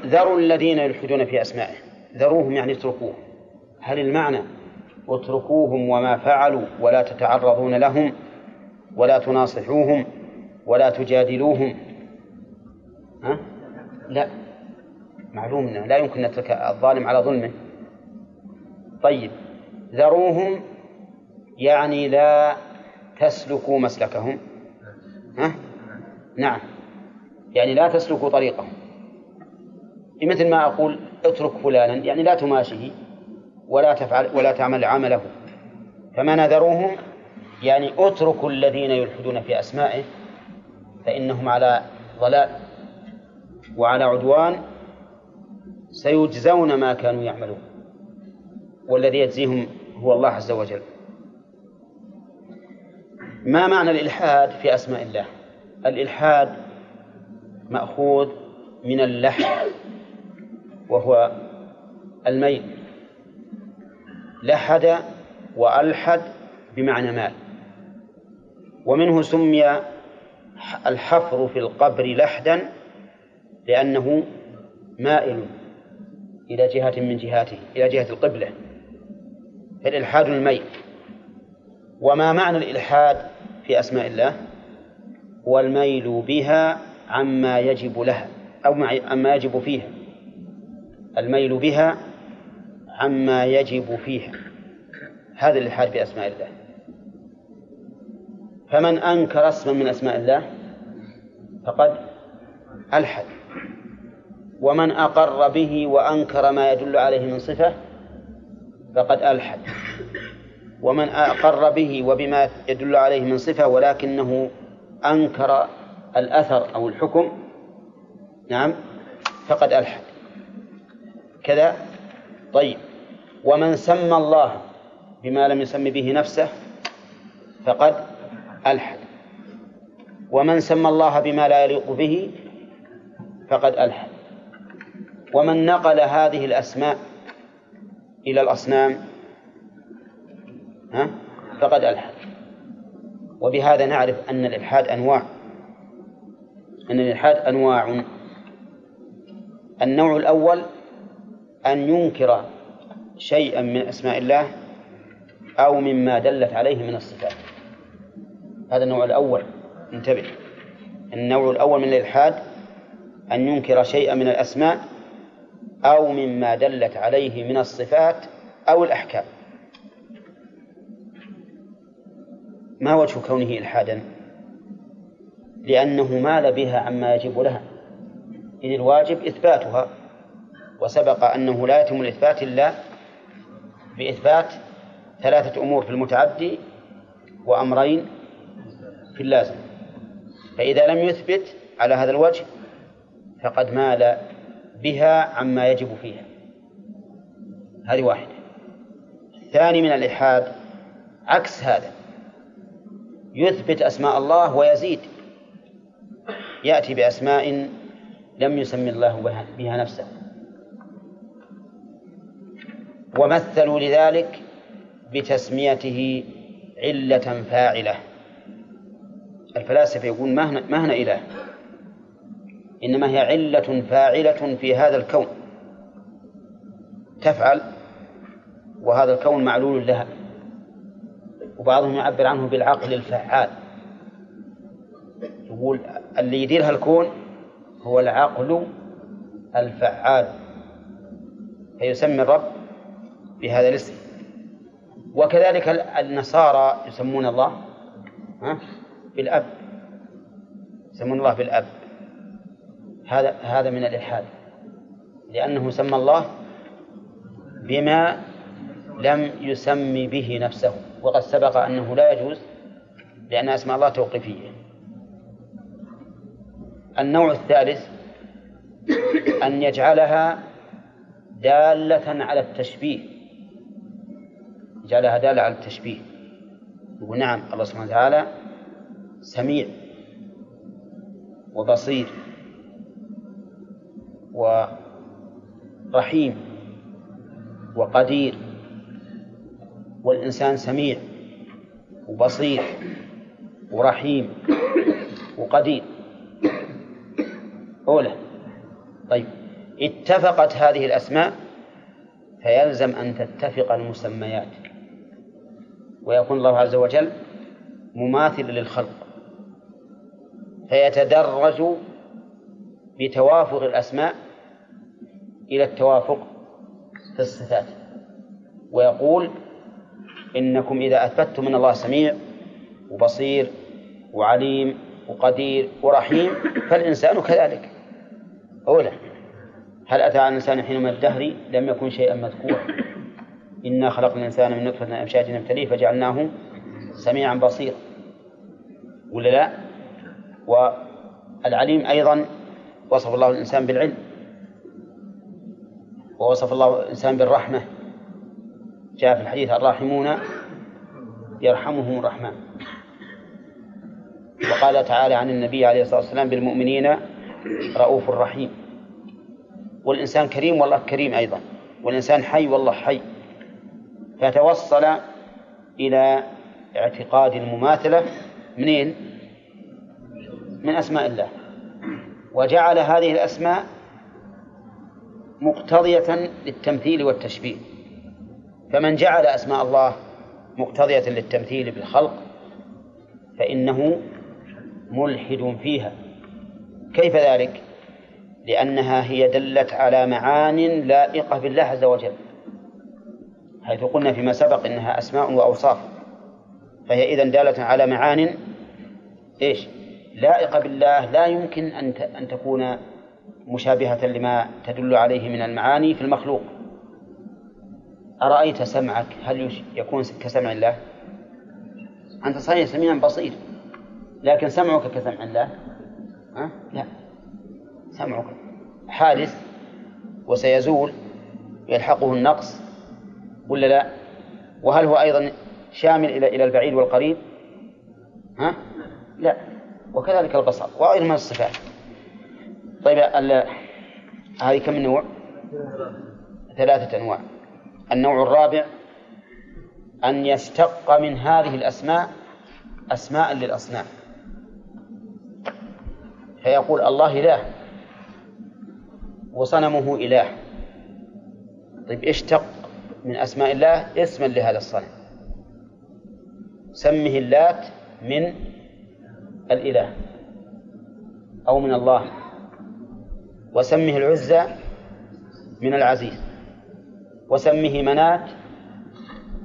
ذروا الذين يلحدون في أسمائه. ذروهم يعني اتركوهم هل المعنى اتركوهم وما فعلوا ولا تتعرضون لهم ولا تناصحوهم ولا تجادلوهم؟ ها؟ لا. معلوم إنه لا يمكن نترك الظالم على ظلمه. طيب. ذروهم يعني لا تسلكوا مسلكهم. ها؟ نعم. يعني لا تسلكوا طريقهم. مثل ما أقول اترك فلانا يعني لا تماشيه ولا تفعل ولا تعمل عمله. فما نذروهم يعني اتركوا الذين يلحدون في أسمائه فإنهم على ضلال. وعلى عدوان سيجزون ما كانوا يعملون. والذي يجزيهم هو الله عز وجل. ما معنى الإلحاد في أسماء الله؟ الإلحاد مأخوذ من اللحد وهو الميل. لحد وألحد بمعنى مال. ومنه سمي الحفر في القبر لحدا لأنه مائل إلى جهة من جهاته إلى جهة القبلة فالإلحاد الميل. وما معنى الإلحاد في أسماء الله؟ هو الميل بها عما يجب لها أو عما يجب فيها. الميل بها عما يجب فيها. هذا الإلحاد في أسماء الله. فمن أنكر اسما من أسماء الله فقد ألحد. ومن أقر به وأنكر ما يدل عليه من صفة فقد ألحد. ومن أقر به وبما يدل عليه من صفة ولكنه أنكر الأثر أو الحكم نعم فقد ألحد. كذا طيب. ومن سمى الله بما لم يسم به نفسه فقد ألحد. ومن سمى الله بما لا يليق به فقد ألحد. ومن نقل هذه الأسماء إلى الأصنام ها؟ فقد ألحد. وبهذا نعرف أن الإلحاد أنواع. أن الإلحاد أنواع. النوع الأول أن ينكر شيئا من أسماء الله أو مما دلت عليه من الصفات. هذا النوع الأول. انتبه. النوع الأول من الإلحاد أن ينكر شيئا من الأسماء أو مما دلت عليه من الصفات أو الأحكام. ما وجه كونه إلحادا؟ لأنه مال بها عما يجب لها. إذ الواجب إثباتها وسبق أنه لا يتم الإثبات إلا بإثبات ثلاثة أمور في المتعدي وأمرين في اللازم. فإذا لم يثبت على هذا الوجه فقد مال بها عما يجب فيها. هذه واحدة. الثاني من الإلحاد عكس هذا. يثبت أسماء الله ويزيد. يأتي بأسماء لم يسمي الله بها نفسه. ومثلوا لذلك بتسميته علة فاعلة. الفلاسفة يقول ما هنا, إله؟ إنما هي علة فاعلة في هذا الكون. تفعل وهذا الكون معلول لها. وبعضهم يعبر عنه بالعقل الفعال. يقول اللي يدير هالكون هو العقل الفعال. فيسمي الرب بهذا الاسم. وكذلك النصارى يسمون الله بالأب. يسمون الله بالأب. هذا هذا من الإلحاد لأنه سمى الله بما لم يسم به نفسه وقد سبق أنه لا يجوز لأن أسماء الله توقيفية. النوع الثالث أن يجعلها دالة على التشبيه. يجعلها دالة على التشبيه. يقول نعم الله سبحانه وتعالى سميع وبصير. ورحيم وقدير والإنسان سميع وبصير ورحيم وقدير. أولى. طيب. اتفقت هذه الأسماء فيلزم أن تتفق المسميات. ويكون الله عز وجل مماثل للخلق. فيتدرج بتوافق الأسماء إلى التوافق في الصفات. ويقول إنكم إذا أثبتتم من الله سميع وبصير وعليم وقدير ورحيم فالإنسان كذلك. أولا هل أتى على الإنسان حين من الدهر؟ لم يكن شيئا مذكورا. إنا خلقنا الإنسان من نطفة أمشاج نبتليه فجعلناه سميعا بصيرا. ولا لا؟ والعليم أيضا وصف الله الإنسان بالعلم. ووصف الله الإنسان بالرحمة. جاء في الحديث الراحمون يرحمهم الرحمن. وقال تعالى عن النبي عليه الصلاة والسلام بالمؤمنين رؤوف رحيم. والإنسان كريم والله كريم أيضا. والإنسان حي والله حي. فتوصل إلى اعتقاد المماثلة منين؟ من أسماء الله. وجعل هذه الأسماء مقتضية للتمثيل والتشبيه. فمن جعل أسماء الله مقتضية للتمثيل بالخلق فإنه ملحد فيها. كيف ذلك؟ لأنها هي دلت على معان لائقة بالله عز وجل حيث قلنا فيما سبق إنها أسماء وأوصاف. فهي إذا دالة على معان إيش؟ لائقة بالله لا يمكن أن أن تكون مشابهة لما تدل عليه من المعاني في المخلوق أرأيت سمعك هل يكون كسمع الله؟ أنت صحيح سميع بصير لكن سمعك كسمع الله؟ أه؟ لا سمعك حادث وسيزول يلحقه النقص ولا لا؟ وهل هو أيضا شامل إلى إلى البعيد والقريب؟ ها؟ لا وكذلك البصر وغير من الصفات طيب هذه كم نوع؟ ثلاثة أنواع. النوع الرابع أن يشتق من هذه الأسماء أسماء للأصنام. فيقول الله إله وصنمه إله. طيب اشتق من أسماء الله اسما لهذا الصنم. سمه اللات من الإله أو من الله. وسمه العزى من العزيز وسمه منات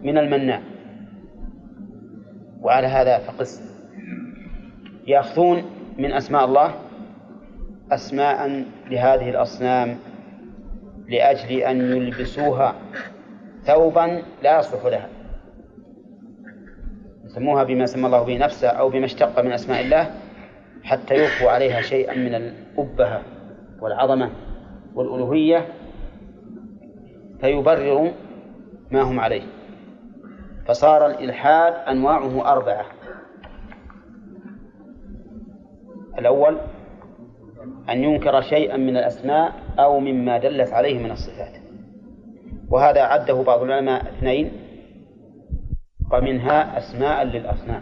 من المناع وعلى هذا فقس. يأخذون من أسماء الله أسماء لهذه الأصنام لأجل أن يلبسوها ثوبا لا يصلح لها. يسموها بما سمى الله به نفسه أو بما اشتق من أسماء الله حتى يوفوا عليها شيئا من الأبهة. والعظمة والألوهية فيبرروا ما هم عليه. فصار الإلحاد أنواعه أربعة. الأول أن ينكر شيئا من الأسماء أو مما دلت عليه من الصفات. وهذا عده بعض العلماء اثنين ومنها أسماء للأصنام.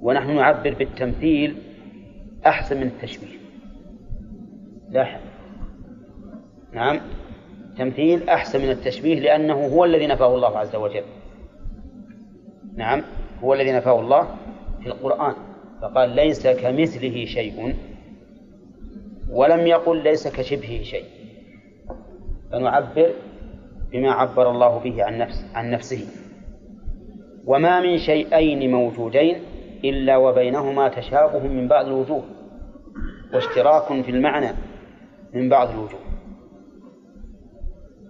ونحن نعبر بالتمثيل أحسن من التشبيه. لاحظ نعم. تمثيل أحسن من التشبيه لأنه هو الذي نفاه الله عز وجل. نعم. هو الذي نفاه الله في القرآن. فقال ليس كمثله شيء ولم يقل ليس كشبهه شيء. فنعبر بما عبر الله به عن نفس عن نفسه. وما من شيئين موجودين إلا وبينهما تشابه من بعض الوجوه واشتراك في المعنى. من بعض الوجوه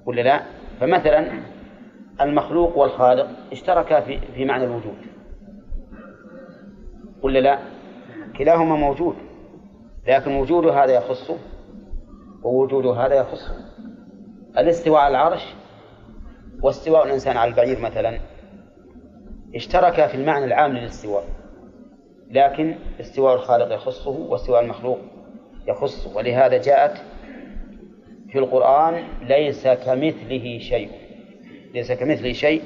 ولا لا؟ فمثلا المخلوق والخالق اشتركا في في معنى الوجود ولا لا؟ كلاهما موجود لكن وجود هذا يخصه ووجود هذا يخصه الاستواء على العرش واستواء الإنسان على البعير مثلا اشتركا في المعنى العام للاستواء لكن استواء الخالق يخصه واستواء المخلوق يخصه ولهذا جاءت في القرآن ليس كمثله شيء. ليس كمثله شيء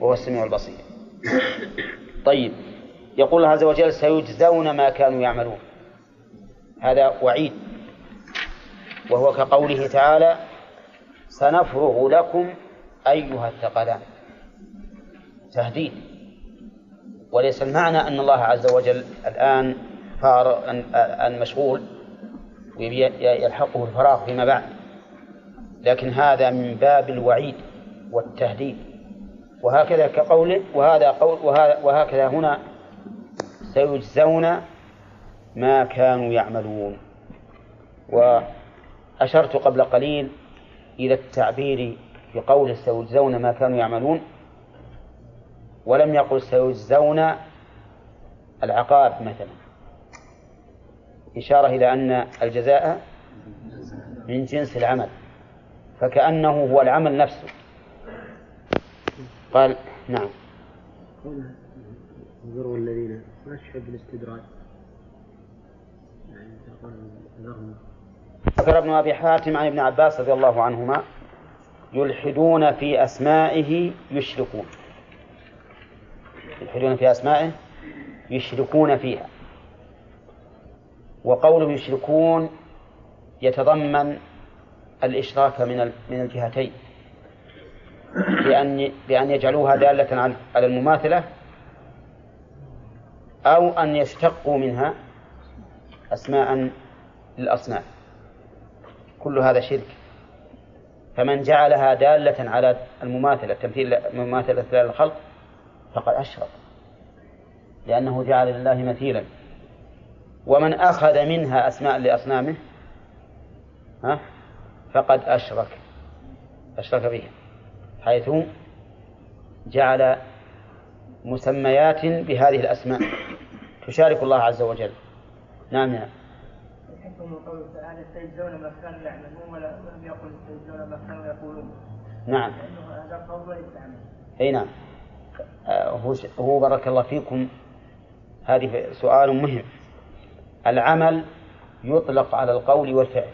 وهو السميع البصير. طيب يقول الله عز وجل سيجزون ما كانوا يعملون. هذا وعيد. وهو كقوله تعالى سنفرغ لكم أيها الثقلان تهديد. وليس المعنى أن الله عز وجل الآن فار أن مشغول. ويلحقه الفراغ فيما بعد. لكن هذا من باب الوعيد والتهديد. وهكذا كقوله وهذا قول وهكذا هنا سيجزون ما كانوا يعملون. وأشرت قبل قليل إلى التعبير في قول سيجزون ما كانوا يعملون. ولم يقل سيجزون العقاب مثلا. إشارة إلى أن الجزاء من جنس العمل فكأنه هو العمل نفسه. قال نعم. انظروا الذين ما تحب الاستدراج يعني ذكر ابن أبي حاتم عن ابن عباس رضي الله عنهما يلحدون في أسمائه يشركون. يلحدون في أسمائه يشركون فيها. وقوله يشركون يتضمن الإشراك من من الجهتين. بأن بأن يجعلوها دالة على المماثلة أو أن يشتقوا منها أسماء للأصنام. كل هذا شرك. فمن جعلها دالة على المماثلة تمثيل مماثلة للخلق فقد أشرك لأنه جعل لله مثيلا. ومن أخذ منها أسماء لأصنامه ها فقد أشرك أشرك بها حيث جعل مسميات بهذه الأسماء. تشارك الله عز وجل. نعم. نعم حكم قوله تعالى سيجزون ما كانوا يعملون ولم يقل سيجزون ما كانوا يقولون. نعم. لأنه هذا قول عمل. أي نعم. آه، هو بارك الله فيكم. هذه سؤال مهم. العمل يطلق على القول والفعل.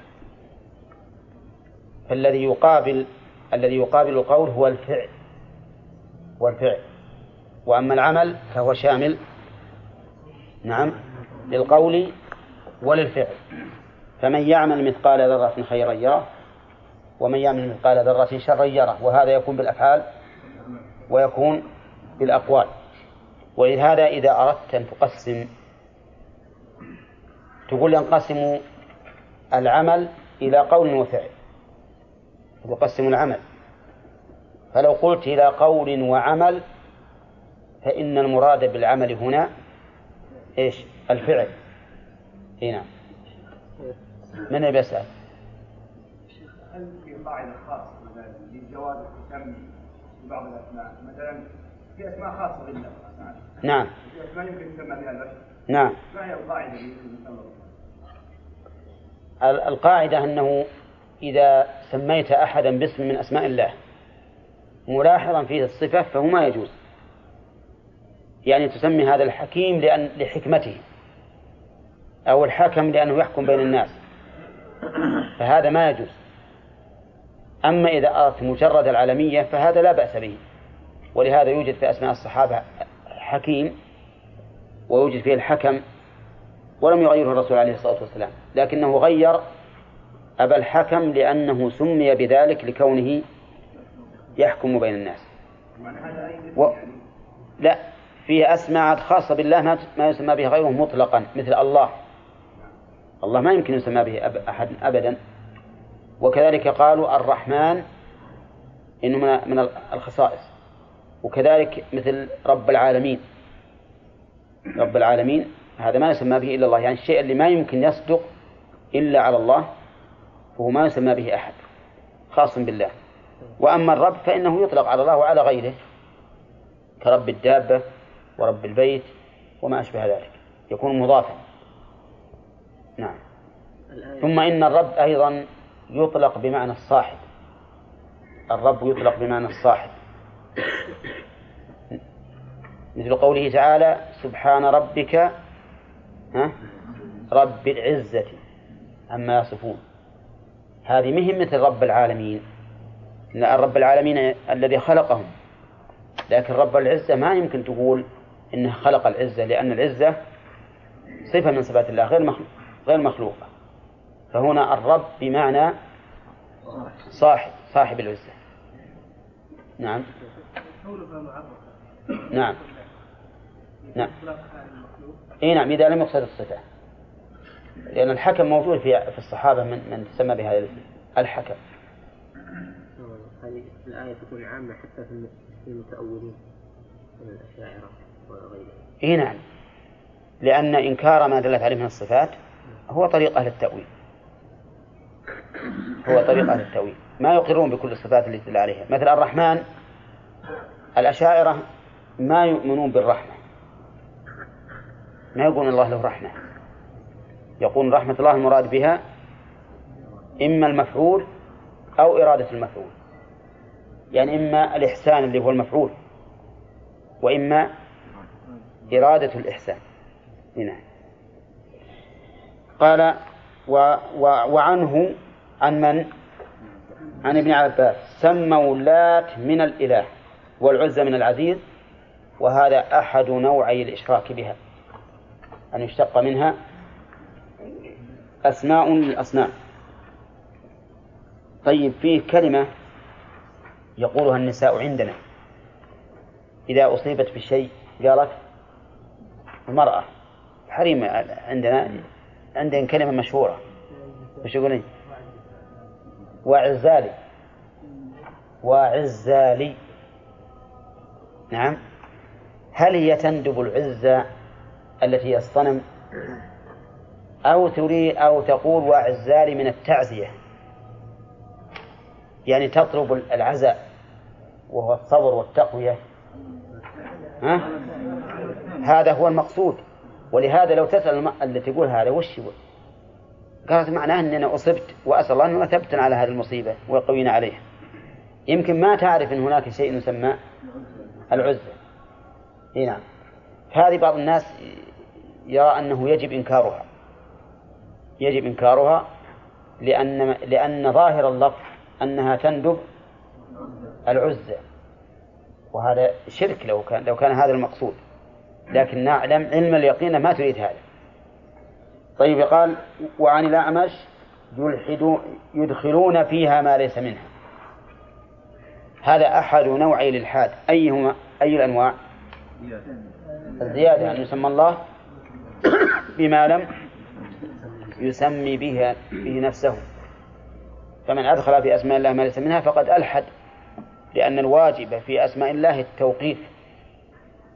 فالذي يقابل الذي يقابل القول هو الفعل والفعل وأما العمل فهو شامل نعم للقول وللفعل. فمن يعمل مثقال ذرة خيرا يره ومن يعمل مثقال ذرة شرا يره. وهذا يكون بالأفعال ويكون بالأقوال. ولهذا إذا أردت أن تقسم تقول ينقسم العمل إلى قول وفعل. يقسم العمل. فلو قلت إلى قول وعمل فإن المراد بالعمل هنا إيش؟ الفعل. هنا نعم. من اللي بيسأل هل في قاعدة خاصة لجواز التسمي ببعض الأسماء مثلا في أسماء خاصة بالله نعم. في أسماء يمكن يسمى بها البشر؟ نعم. ما هي القاعدة القاعدة أنه إذا سميت أحدا باسم من أسماء الله ملاحظا فيه الصفة فهو ما يجوز. يعني تسمي هذا الحكيم لأن لحكمته أو الحكم لأنه يحكم بين الناس. فهذا ما يجوز. أما إذا أردت مجرد العالمية فهذا لا بأس به. ولهذا يوجد في أسماء الصحابة حكيم ويوجد فيه الحكم ولم يغيره الرسول عليه الصلاة والسلام لكنه غير أبا الحكم لأنه سمي بذلك لكونه يحكم بين الناس. و... لا فيه أسماء خاصة بالله ما ما يسمى به غيره مطلقا مثل الله. الله ما يمكن يسمى به أب... أحد أبدا. وكذلك قالوا الرحمن إنه من من الخصائص. وكذلك مثل رب العالمين. رب العالمين. هذا ما يسمى به إلا الله. يعني الشيء اللي ما يمكن يصدق إلا على الله فهو ما يسمى به أحد خاص بالله. وأما الرب فإنه يطلق على الله وعلى غيره كرب الدابة ورب البيت وما أشبه ذلك. يكون مضافا. نعم. ثم إن الرب أيضا يطلق بمعنى الصاحب. الرب يطلق بمعنى الصاحب. مثل قوله تعالى سبحان ربك ها؟ رب العزة عما يصفون. هذه مهم مثل رب العالمين رب العالمين الذي خلقهم. لكن رب العزة ما يمكن تقول إنه خلق العزة لأن العزة صفة من صفات الله غير غير مخلوقة فهنا الرب بمعنى صاحب صاحب العزة. نعم. نعم. نعم. إي نعم إذا لم يقصد الصفة. لأن الحكم موجود في في الصحابة من من تسمى بهذا الحكم. هذه الآية تكون عامة حتى في المتأولين من الأشاعرة وغيرهم. إي نعم. لأن إنكار ما دلت عليه من الصفات هو طريق أهل التأويل. هو طريق أهل التأويل. ما يقرون بكل الصفات التي تدل عليها. مثل الرحمن الأشاعرة ما يؤمنون بالرحمة. ما يقولون الله له رحمة. يقول رحمة الله المراد بها إما المفعول أو إرادة المفعول. يعني إما الإحسان اللي هو المفعول وإما إرادة الإحسان. هنا قال و و وعنه عن من؟ عن ابن عباس. سموا اللات من الإله والعزى من العزيز وهذا أحد نوعي الإشراك بها. أن يشتق منها أسماء للأصنام. طيب فيه كلمة يقولها النساء عندنا. إذا أصيبت بشيء قالت المرأة حريم عندنا عندنا كلمة مشهورة. وش يقولين؟ وعزالي. وعزالي. نعم. هل هي تندب العزة التي هي الصنم أو تريد أو تقول وعزالي من التعزية. يعني تطلب العزاء وهو الصبر والتقوية. ها؟ هذا هو المقصود. ولهذا لو تسأل التي تقول هذا وش يقول؟ قالت معناه أني أنا أصبت وأسأل الله أن يثبتنا على هذه المصيبة ويقوينا عليها. يمكن ما تعرف أن هناك شيء يسمى العزة اي نعم. هذه بعض الناس يرى أنه يجب إنكارها. يجب إنكارها لأن لأن ظاهر اللفظ أنها تندب العزة وهذا شرك لو كان لو كان هذا المقصود. لكن نعلم علم اليقين ما تريد هذا. طيب قال وعن الأعمش يدخلون فيها ما ليس منها. هذا أحد نوعي الإلحاد أيهما أي الأنواع؟ الزيادة أن يسمى الله. بما لم يسمي به به نفسه. فمن أدخل في أسماء الله ما ليس منها فقد ألحد لأن الواجب في أسماء الله التوقيف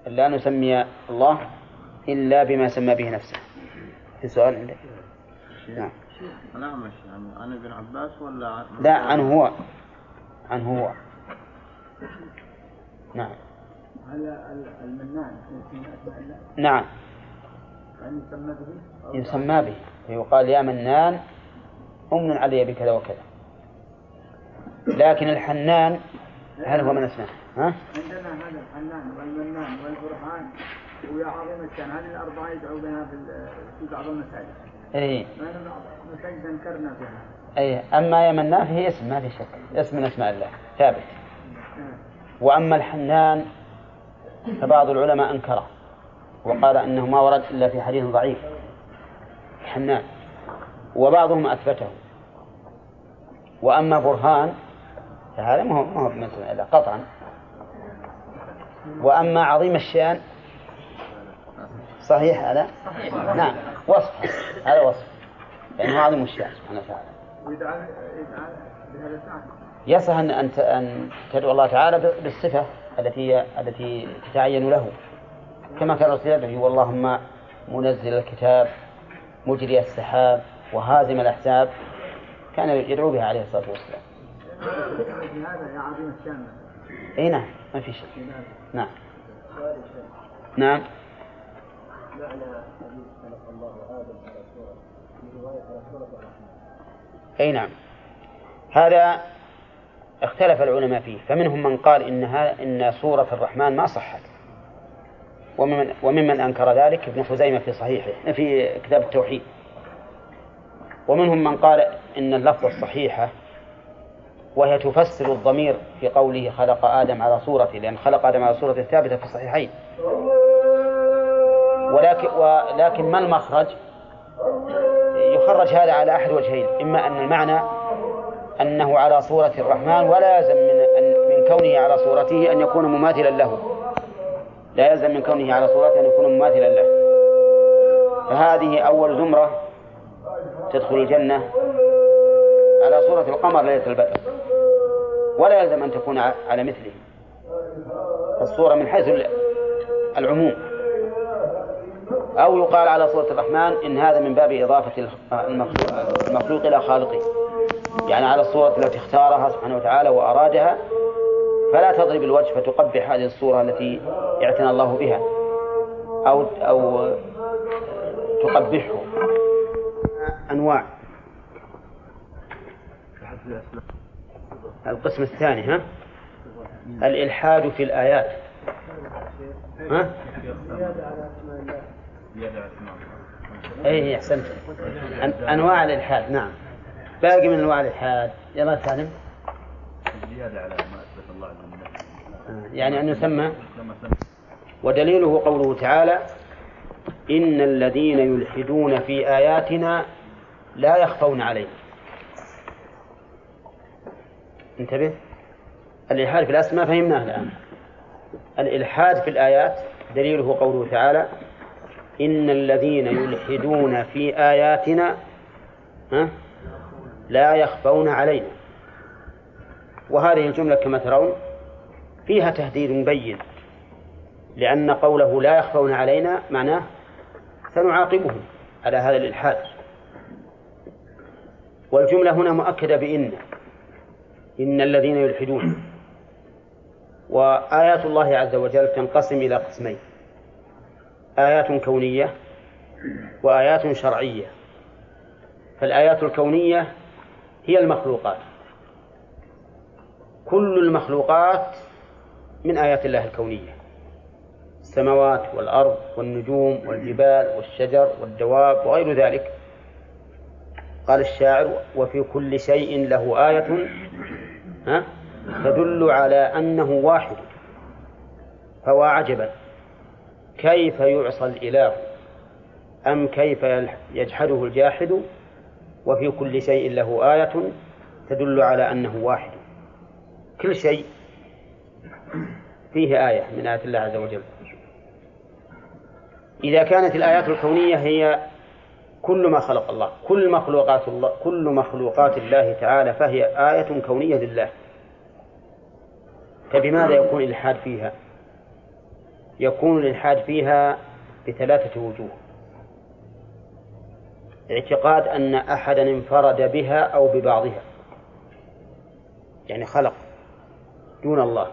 لا نسمي الله إلا بما سمى به نفسه. في سؤال عندك؟ نعم. الأعمش يعني عن ابن عباس ولا عن لا عنه هو. عنه هو. نعم. هل المنان في أسماء الله؟ نعم. يعني يسمى به؟ يسمى به فيقال يا منان أمن علي بكذا وكذا لكن الحنان هل هو من اسمه؟ ها؟ عندنا هذا الحنان والمنان والبرهان ويا عظيم الشان هذه الأربعة يدعو بها في بعض المساجد. اي المساجد أنكرنا فيها. اي أما يا منان فهي اسم ما في شك اسم من أسماء الله ثابت. وأما الحنان فبعض العلماء أنكره وقال إنه ما ورد إلا في حديث ضعيف. الحنان وبعضهم أثبته. وأما برهان فهذا ما هو ما هو من الله قطعا. وأما عظيم الشأن صحيح هذا؟ نعم وصف هذا وصف. لأنه عظيم الشأن سبحانه وتعالى. يصح أن أن تدعو الله تعالى بالصفة التي التي تتعين له. كما الرسول يدعو اللهم منزل الكتاب مجري السحاب وهازم الأحزاب كان يدعو بها عليه الصلاة والسلام. هذا. إي نعم ما في شيء. نعم. نعم. حديث خلق الله آدم على في الرحمن أي نعم هذا اختلف العلماء فيه فمنهم من قال إنها إن صورة الرحمن ما صحت وممن, وممن أنكر ذلك ابن خزيمة في صحيحه في كتاب التوحيد. ومنهم من قال إن اللفظ الصحيحة وهي تفسر الضمير في قوله خلق آدم على صورته لأن خلق آدم على صورته ثابتة في الصحيحين. ولكن ولكن ما المخرج؟ يخرج هذا على أحد وجهين إما أن المعنى أنه على صورة الرحمن ولا يلزم من من كونه على صورته أن يكون مماثلا له. لا يلزم من كونه على صورته أن يكون مماثلا له. فهذه أول زمرة تدخل الجنة على صورة القمر ليلة البدر. ولا يلزم أن تكون على مثله. الصورة من حيث العموم. أو يقال على صورة الرحمن إن هذا من باب إضافة المخلوق إلى خالقه. يعني على الصورة التي اختارها سبحانه وتعالى وأرادها فلا تضرب الوجه فتقبح هذه الصورة التي اعتنى الله بها. أو أو تقبحه. أنواع. القسم الثاني ها؟ الإلحاد في الآيات. ها؟ اي أحسنت. أنواع الإلحاد نعم. باقي من أنواع الإلحاد. يلا سالم. زيادة على الله يعني أن يسمى ودليله قوله تعالى إن الذين يلحدون في آياتنا لا يخفون علينا انتبه. الإلحاد في الأسماء فهمناه الآن. الإلحاد في الآيات دليله قوله تعالى إن الذين يلحدون في آياتنا ها لا يخفون علينا. وهذه الجملة كما ترون فيها تهديد مبين لأن قوله لا يخفون علينا معناه سنعاقبهم على هذا الإلحاد. والجملة هنا مؤكدة بإن إن الذين يلحدون. وآيات الله عز وجل تنقسم إلى قسمين آيات كونية وآيات شرعية. فالآيات الكونية هي المخلوقات. كل المخلوقات من آيات الله الكونية. السماوات والأرض والنجوم والجبال والشجر والدواب وغير ذلك. قال الشاعر وفي كل شيء له آية. ها؟ تدل على أنه واحد. فوا عجبا. كيف يعصى الإله؟ أم كيف يجحده الجاحد؟ وفي كل شيء له آية تدل على أنه واحد. كل شيء فيه آية من آيات الله عز وجل. إذا كانت الآيات الكونية هي كل ما خلق الله كل مخلوقات الله كل مخلوقات الله تعالى فهي آية كونية لله. فبماذا يكون الإلحاد فيها؟ يكون الإلحاد فيها بثلاثة وجوه. اعتقاد أن أحدا انفرد بها أو ببعضها. يعني خلق. دون الله.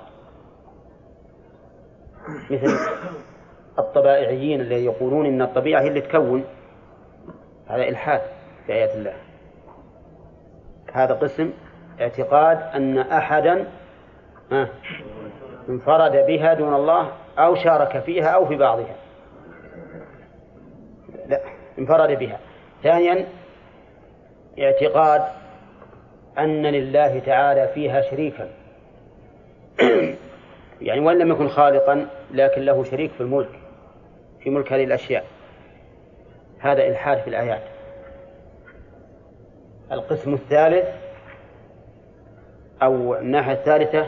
مثل الطبائعيين الذين يقولون إن الطبيعة هي اللي تكون. هذا إلحاد في آيات الله. هذا قسم اعتقاد أن أحدا انفرد بها دون الله أو شارك فيها أو في بعضها. لا انفرد بها. ثانيا اعتقاد أن لله تعالى فيها شريكا. <coughs> يعني وإن لم يكن خالقا لكن له شريك في الملك في ملك هذه الأشياء. هذا إلحاد في الآيات. القسم الثالث أو الناحية الثالثة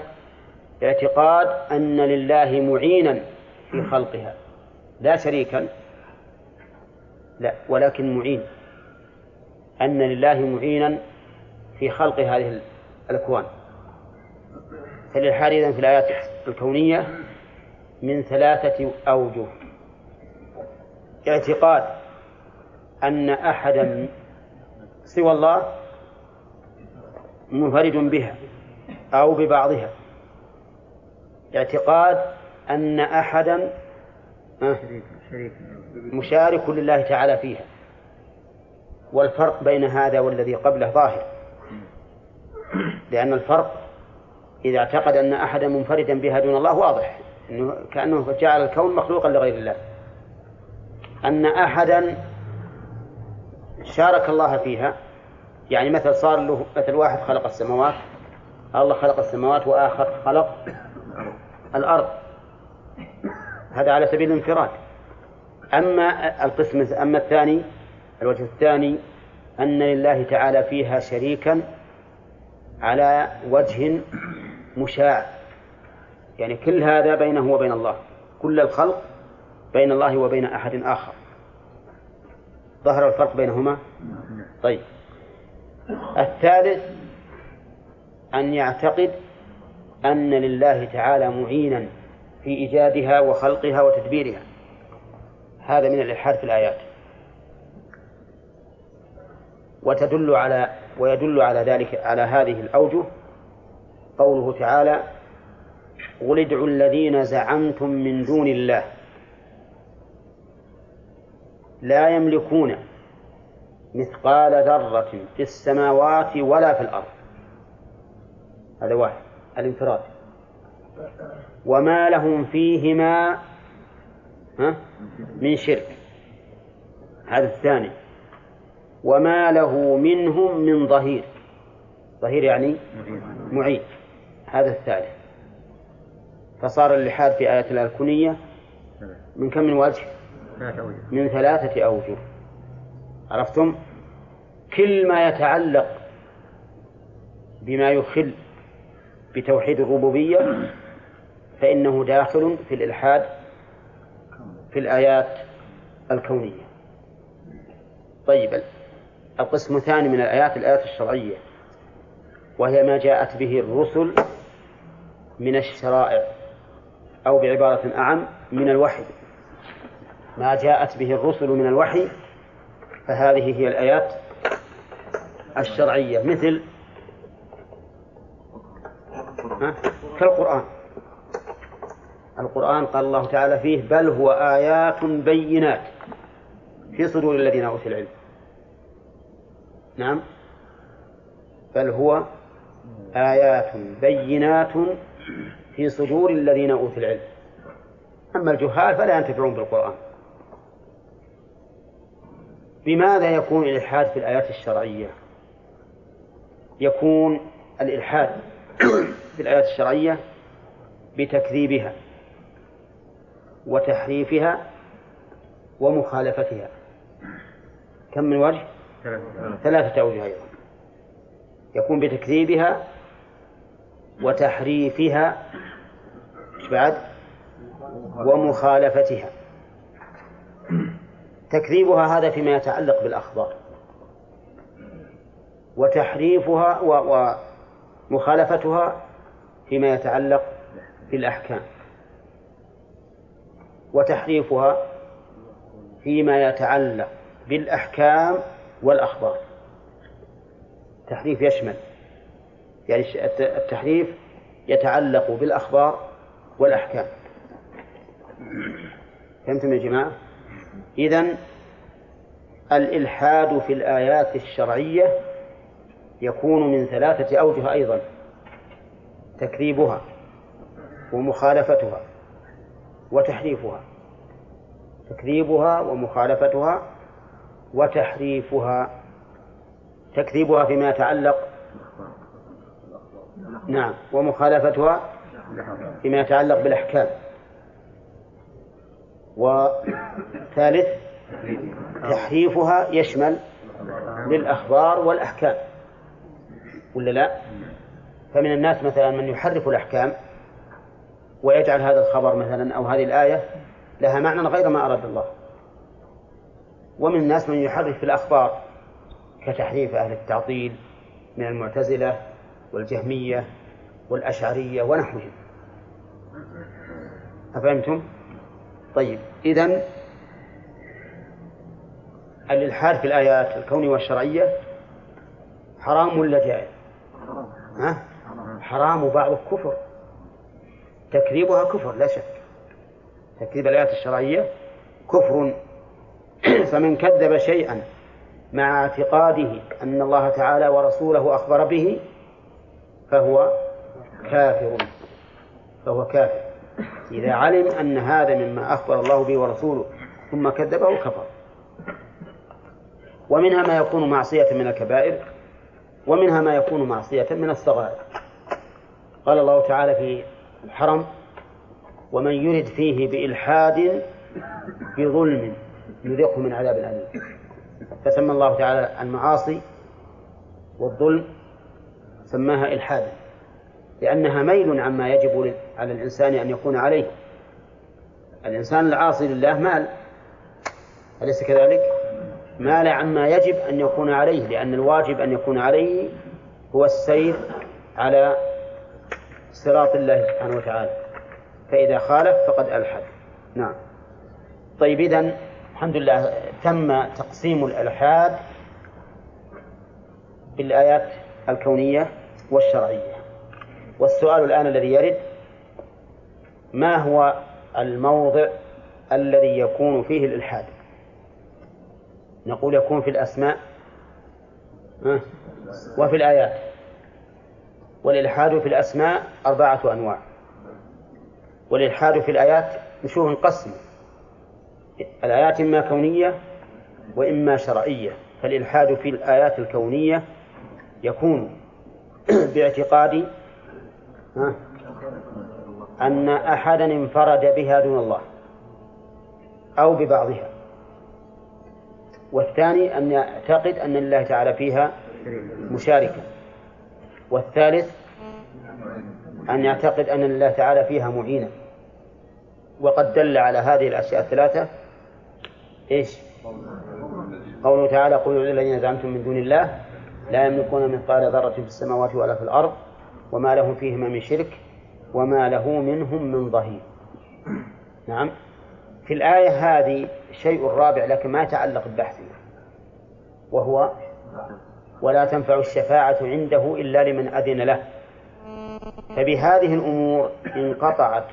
اعتقاد أن لله معينا في خلقها. لا شريكا لا ولكن معين. أن لله معينا في خلق هذه الأكوان. فالإلحاد إذن في الآيات الكونية من ثلاثة أوجه. اعتقاد أن أحدا سوى الله منفرد بها أو ببعضها. اعتقاد أن أحدا مشارك لله تعالى فيها. والفرق بين هذا والذي قبله ظاهر. لأن الفرق إذا اعتقد أن أحدا منفردا بها دون الله واضح. إنه كأنه جعل الكون مخلوقا لغير الله. أن أحدا شارك الله فيها يعني مثل صار له مثل واحد خلق السماوات الله خلق السماوات وآخر خلق الأرض. هذا على سبيل الانفراد. أما القسم أما الثاني الوجه الثاني أن لله تعالى فيها شريكا على وجه مشاع. يعني كل هذا بينه وبين الله. كل الخلق بين الله وبين أحد آخر. ظهر الفرق بينهما؟ طيب. الثالث أن يعتقد أن لله تعالى معينا في إيجادها وخلقها وتدبيرها. هذا من الإلحاد في الآيات. وتدل على ويدل على ذلك على هذه الأوجه قوله تعالى قل ادعوا الذين زعمتم من دون الله لا يملكون مثقال ذرة في السماوات ولا في الأرض. هذا واحد الانفراد. وما لهم فيهما من شرك. هذا الثاني. وما له منهم من ظهير. ظهير يعني معين. هذا الثالث. فصار اللحاد في آيات الله الكونية من كم من وجه؟ من ثلاثة أوجه. عرفتم؟ كل ما يتعلق بما يخل بتوحيد الربوبية فإنه داخل في الإلحاد في الآيات الكونية. طيب القسم الثاني من الآيات الآيات الشرعية. وهي ما جاءت به الرسل من الشرائع أو بعبارة أعم من الوحي. ما جاءت به الرسل من الوحي فهذه هي الآيات الشرعية مثل كالقرآن. القرآن قال الله تعالى فيه بل هو آيات بينات في صدور الذين أوتوا العلم. نعم. بل هو آيات بينات في صدور الذين أوتوا العلم. أما الجهال فلا ينتفعون بالقرآن. بماذا يكون الإلحاد في الآيات الشرعية؟ يكون الإلحاد في الآيات الشرعية بتكذيبها وتحريفها ومخالفتها. كم من وجه؟ ثلاثة. أوجه أيضا. يكون بتكذيبها وتحريفها بعد؟ ومخالفتها. تكذيبها هذا فيما يتعلق بالأخبار. وتحريفها ومخالفتها فيما يتعلق بالأحكام. وتحريفها فيما يتعلق بالأحكام والأخبار. التحريف يشمل. يعني التحريف يتعلق بالأخبار والأحكام. فهمتم يا جماعة؟ إذن الإلحاد في الآيات الشرعية يكون من ثلاثة أوجه أيضا تكذيبها ومخالفتها وتحريفها. تكذيبها ومخالفتها وتحريفها. تكذيبها فيما يتعلق نعم. ومخالفتها فيما يتعلق بالأحكام. وثالث تحريفها يشمل للأخبار والأحكام. ولا لا؟ فمن الناس مثلا من يحرف الأحكام ويجعل هذا الخبر مثلا أو هذه الآية لها معنى غير ما أراد الله. ومن الناس من يحرف الأخبار كتحريف أهل التعطيل من المعتزلة والجهمية والأشعرية ونحوهم أفهمتم؟ طيب إذن الإلحاد في الآيات الكونية والشرعية حرام ولا جائز؟ ها؟ حرام وبعضه كفر تكذيبها كفر لا شك تكذيب الآيات الشرعية كفر <clears throat> فمن كذب شيئا مع اعتقاده أن الله تعالى ورسوله أخبر به فهو كافر. فهو كافر. إذا علم أن هذا مما أخبر الله به ورسوله ثم كذبه كفر. ومنها ما يكون معصية من الكبائر ومنها ما يكون معصية من الصغائر. قال الله تعالى في الحرم ومن يرد فيه بإلحاد بظلم يذيقه من عذاب أليم فسمى الله تعالى المعاصي والظلم سماها إلحادا لأنها ميل عما يجب على الإنسان أن يكون عليه. الإنسان العاصي لله مال أليس كذلك؟ مال عما يجب أن يكون عليه لأن الواجب أن يكون عليه هو السير على صراط الله سبحانه وتعالى. فإذا خالف فقد ألحد. نعم. طيب إذن الحمد لله تم تقسيم الألحاد بالآيات الكونية. والشرعية. والسؤال الآن الذي يرد ما هو الموضع الذي يكون فيه الإلحاد؟ نقول يكون في الأسماء وفي الآيات. والإلحاد في الأسماء أربعة أنواع. والإلحاد في الآيات نشوف انقسم. الآيات إما كونية وإما شرعية. فالإلحاد في الآيات الكونية يكون <coughs> باعتقاد أن أحدا انفرد بها دون الله أو ببعضها. والثاني أن يعتقد أن الله تعالى فيها مشاركا والثالث أن يعتقد أن الله تعالى فيها معينا وقد دل على هذه الأشياء الثلاثة. إيش؟ قوله تعالى قل الذين زعمتم من دون الله لا يملكون مثقال ذرة في السماوات ولا في الأرض وما لهم فيهما من شرك وما له منهم من ظهير. نعم. في الآية هذه شيء رابع لكن ما يتعلق ببحثنا وهو ولا تنفع الشفاعة عنده إلا لمن أذن له. فبهذه الأمور انقطعت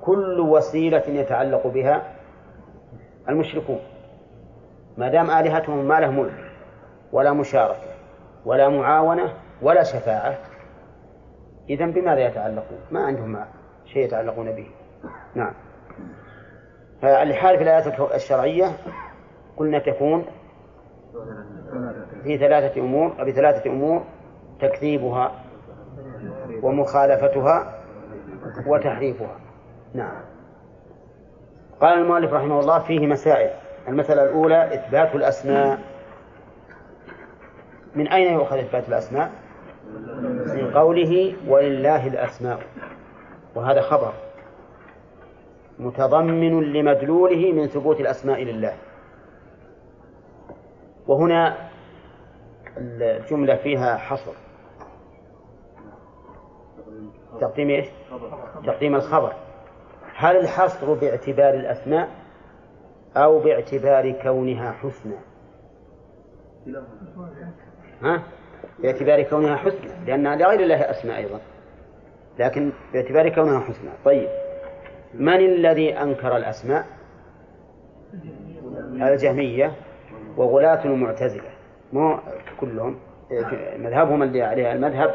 كل وسيلة يتعلق بها المشركون. ما دام آلهتهم ما له ملك ولا مشاركة ولا معاونة ولا شفاعة. إذا بماذا يتعلقون؟ ما عندهم شيء يتعلقون به. نعم. فالحال في الآيات الشرعية قلنا تكون في ثلاثة أمور بثلاثة أمور تكذيبها ومخالفتها وتحريفها. نعم. قال المؤلف رحمه الله فيه مسائل. المسألة الأولى إثبات الأسماء. من أين يؤخذ إثبات الأسماء؟ من قوله ولله الأسماء وهذا خبر متضمن لمدلوله من ثبوت الأسماء لله وهنا الجملة فيها حصر تقديم إيش؟ تقديم الخبر هل الحصر باعتبار الأسماء أو باعتبار كونها حسنى؟ ها؟ باعتبار كونها حسنى لأن لغير الله أسماء أيضا. لكن باعتبار كونها حسنى. طيب. من الذي أنكر الأسماء؟ الجهمية وغلاة المعتزلة. مو كلهم مذهبهم اللي عليه المذهب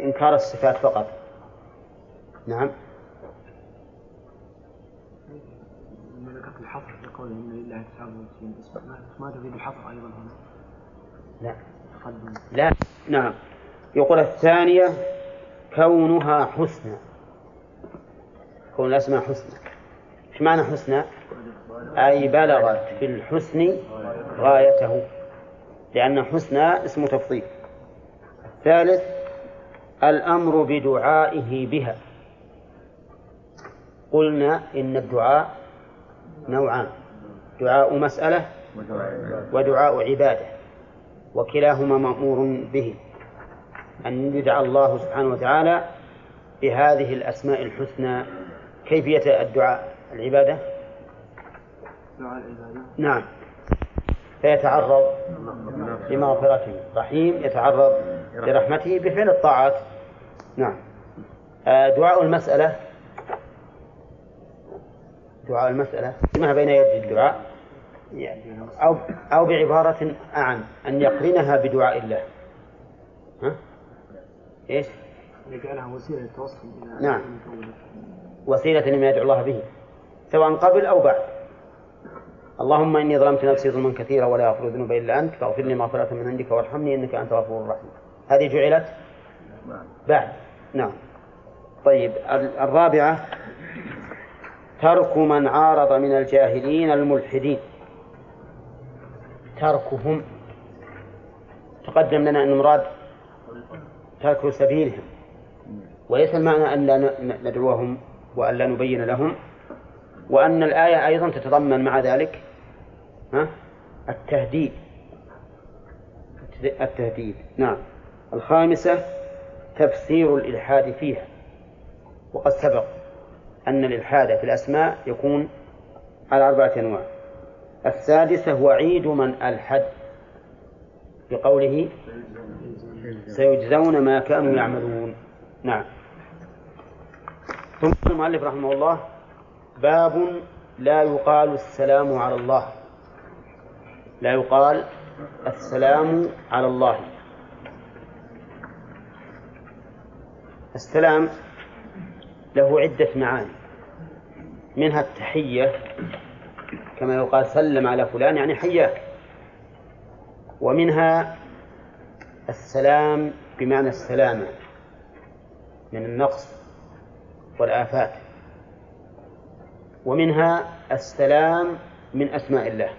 إنكار الصفات فقط. نعم. ذكرت الحصر في قوله إن لله 99 اسم. ما تفيد الحصر أيضا هنا؟ لا. لا. نعم. يقول الثانية كونها حسنى. كون الأسماء حسنى. إيش معنى حسنى؟ أي بلغت في الحسن غايته. لأن حسنى اسم تفضيل. الثالث الأمر بدعائه بها. قلنا إن الدعاء نوعان. دعاء مسألة ودعاء عبادة. وكلاهما مأمور به أن يدعى الله سبحانه وتعالى بهذه الأسماء الحسنى. كيفية الدعاء؟ العبادة؟ نعم. فيتعرض لمغفرته رحيم يتعرض لرحمته بفعل الطاعات. نعم. آه، دعاء المسألة؟ دعاء المسألة. ما بين يد الدعاء؟ أو أو بعبارة أعم أن يقرنها بدعاء الله. ها؟ إيش؟ يجعلها وسيلة للتوصل إلى نعم. وسيلة لما يدعو الله به سواء قبل أو بعد. اللهم إني ظلمت نفسي ظلما كثيرا ولا يغفر الذنوب إلا أنت فاغفر لي مغفرة من عندك وارحمني إنك أنت غفور رحيم هذه جعلت بعد. نعم. طيب الرابعة ترك من عارض من الجاهلين الملحدين. تركهم. تقدم لنا أن المراد ترك سبيلهم. وليس المعنى أن لا ندعوهم وأن لا نبين لهم. وأن الآية أيضا تتضمن مع ذلك التهديد. التهديد. نعم. الخامسة تفسير الإلحاد فيها. وقد سبق أن الإلحاد في الأسماء يكون على أربعة أنواع. السادسة وعيد من ألحد. بقوله سيجزون ما كانوا يعملون. نعم. ثم المؤلف رحمه الله باب لا يقال السلام على الله. لا يقال السلام على الله. السلام له عدة معاني. منها التحية كما يقال سلم على فلان يعني حياك. ومنها السلام بمعنى السلامة من النقص والآفات. ومنها السلام من أسماء الله.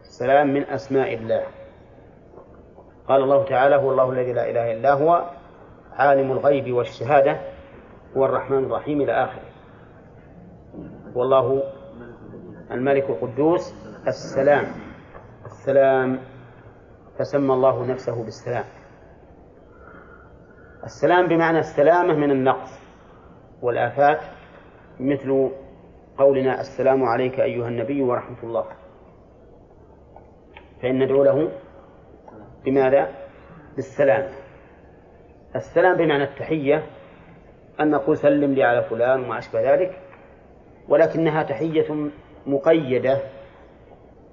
السلام من أسماء الله. قال الله تعالى هو الله الذي لا إله إلا هو عالم الغيب والشهادة هو الرحمن الرحيم إلى آخره. والله الملك القدوس السلام. السلام فسمى الله نفسه بالسلام. السلام بمعنى السلامة من النقص والآفات مثل قولنا السلام عليك أيها النبي ورحمة الله. فإن ندعو له بماذا؟ بالسلام. السلام بمعنى التحية أن نقول سلم لي على فلان وما أشبه ذلك ولكنها تحية مقيدة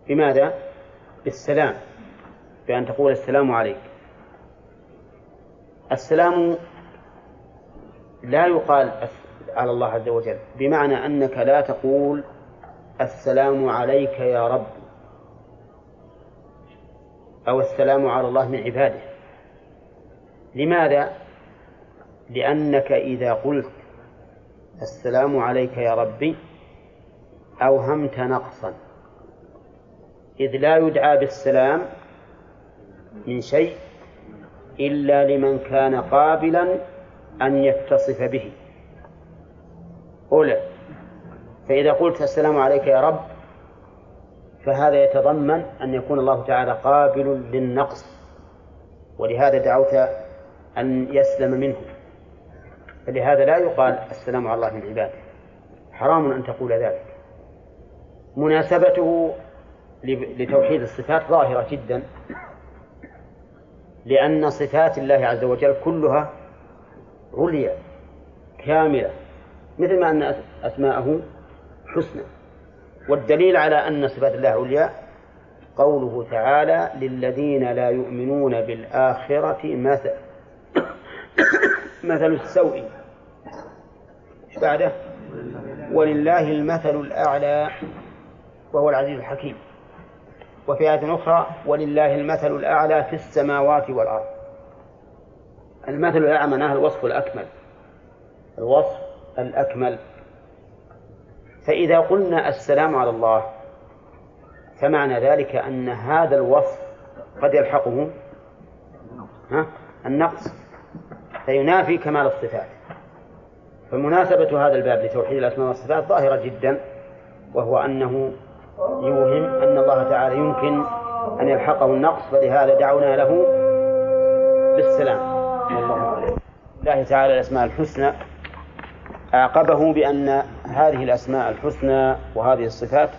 بماذا؟ بالسلام بأن تقول السلام عليك السلام لا يقال على الله عز وجل بمعنى أنك لا تقول السلام عليك يا رب أو السلام على الله من عباده لماذا؟ لأنك إذا قلت السلام عليك يا ربي أوهمت نقصا. إذ لا يدعى بالسلام من شيء إلا لمن كان قابلا أن يتصف به. أولى فإذا قلت السلام عليك يا رب فهذا يتضمن أن يكون الله تعالى قابل للنقص ولهذا دعوت أن يسلم منه. فلهذا لا يقال السلام على الله من عباده. حرام أن تقول ذلك. مناسبته لتوحيد الصفات ظاهرة جدا لأن صفات الله عز وجل كلها عليا كاملة مثل ما أن أسماءه حسنى. والدليل على أن صفات الله عليا قوله تعالى للذين لا يؤمنون بالآخرة مثل مثل السوء. بعده؟ ولله المثل الأعلى. وهو العزيز الحكيم. وفي آية أخرى ولله المثل الأعلى في السماوات والأرض. المثل الأعلى معناه الوصف الأكمل. الوصف الأكمل. فإذا قلنا السلام على الله فمعنى ذلك أن هذا الوصف قد يلحقه؟ النقص. فينافي كمال الصفات. فمناسبة هذا الباب لتوحيد الأسماء والصفات ظاهرة جدا وهو أنه يوهم أن الله تعالى يمكن أن يلحقه النقص فلهذا دعونا له بالسلام. الله تعالى الأسماء الحسنى. أعقبه بأن هذه الأسماء الحسنى وهذه الصفات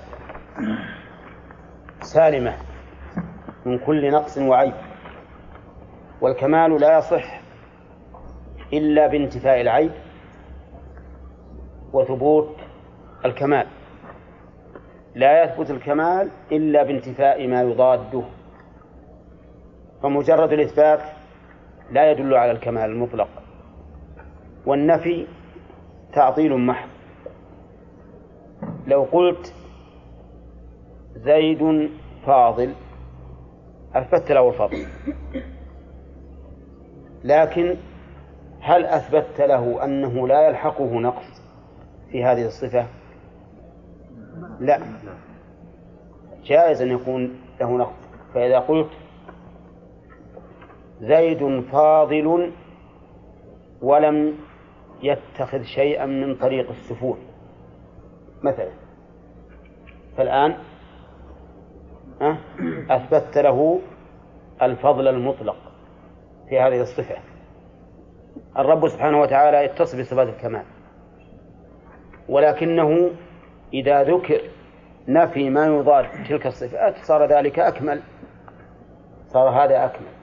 سالمة من كل نقص وعيب والكمال لا يصح إلا بانتفاء العيب وثبوت الكمال. لا يثبت الكمال إلا بانتفاء ما يضاده. فمجرد الإثبات لا يدل على الكمال المطلق. والنفي تعطيل محض. لو قلت زيد فاضل أثبت له الفضل. لكن هل أثبت له أنه لا يلحقه نقص في هذه الصفة؟ لا. جائز أن يكون له نقص. فإذا قلت زيد فاضل ولم يتخذ شيئا من طريق السفول مثلا. فالآن أثبت له الفضل المطلق في هذه الصفة. الرب سبحانه وتعالى يتصف بصفات الكمال ولكنه إذا ذكر نفي ما يضاد تلك الصفات صار ذلك أكمل. صار هذا أكمل.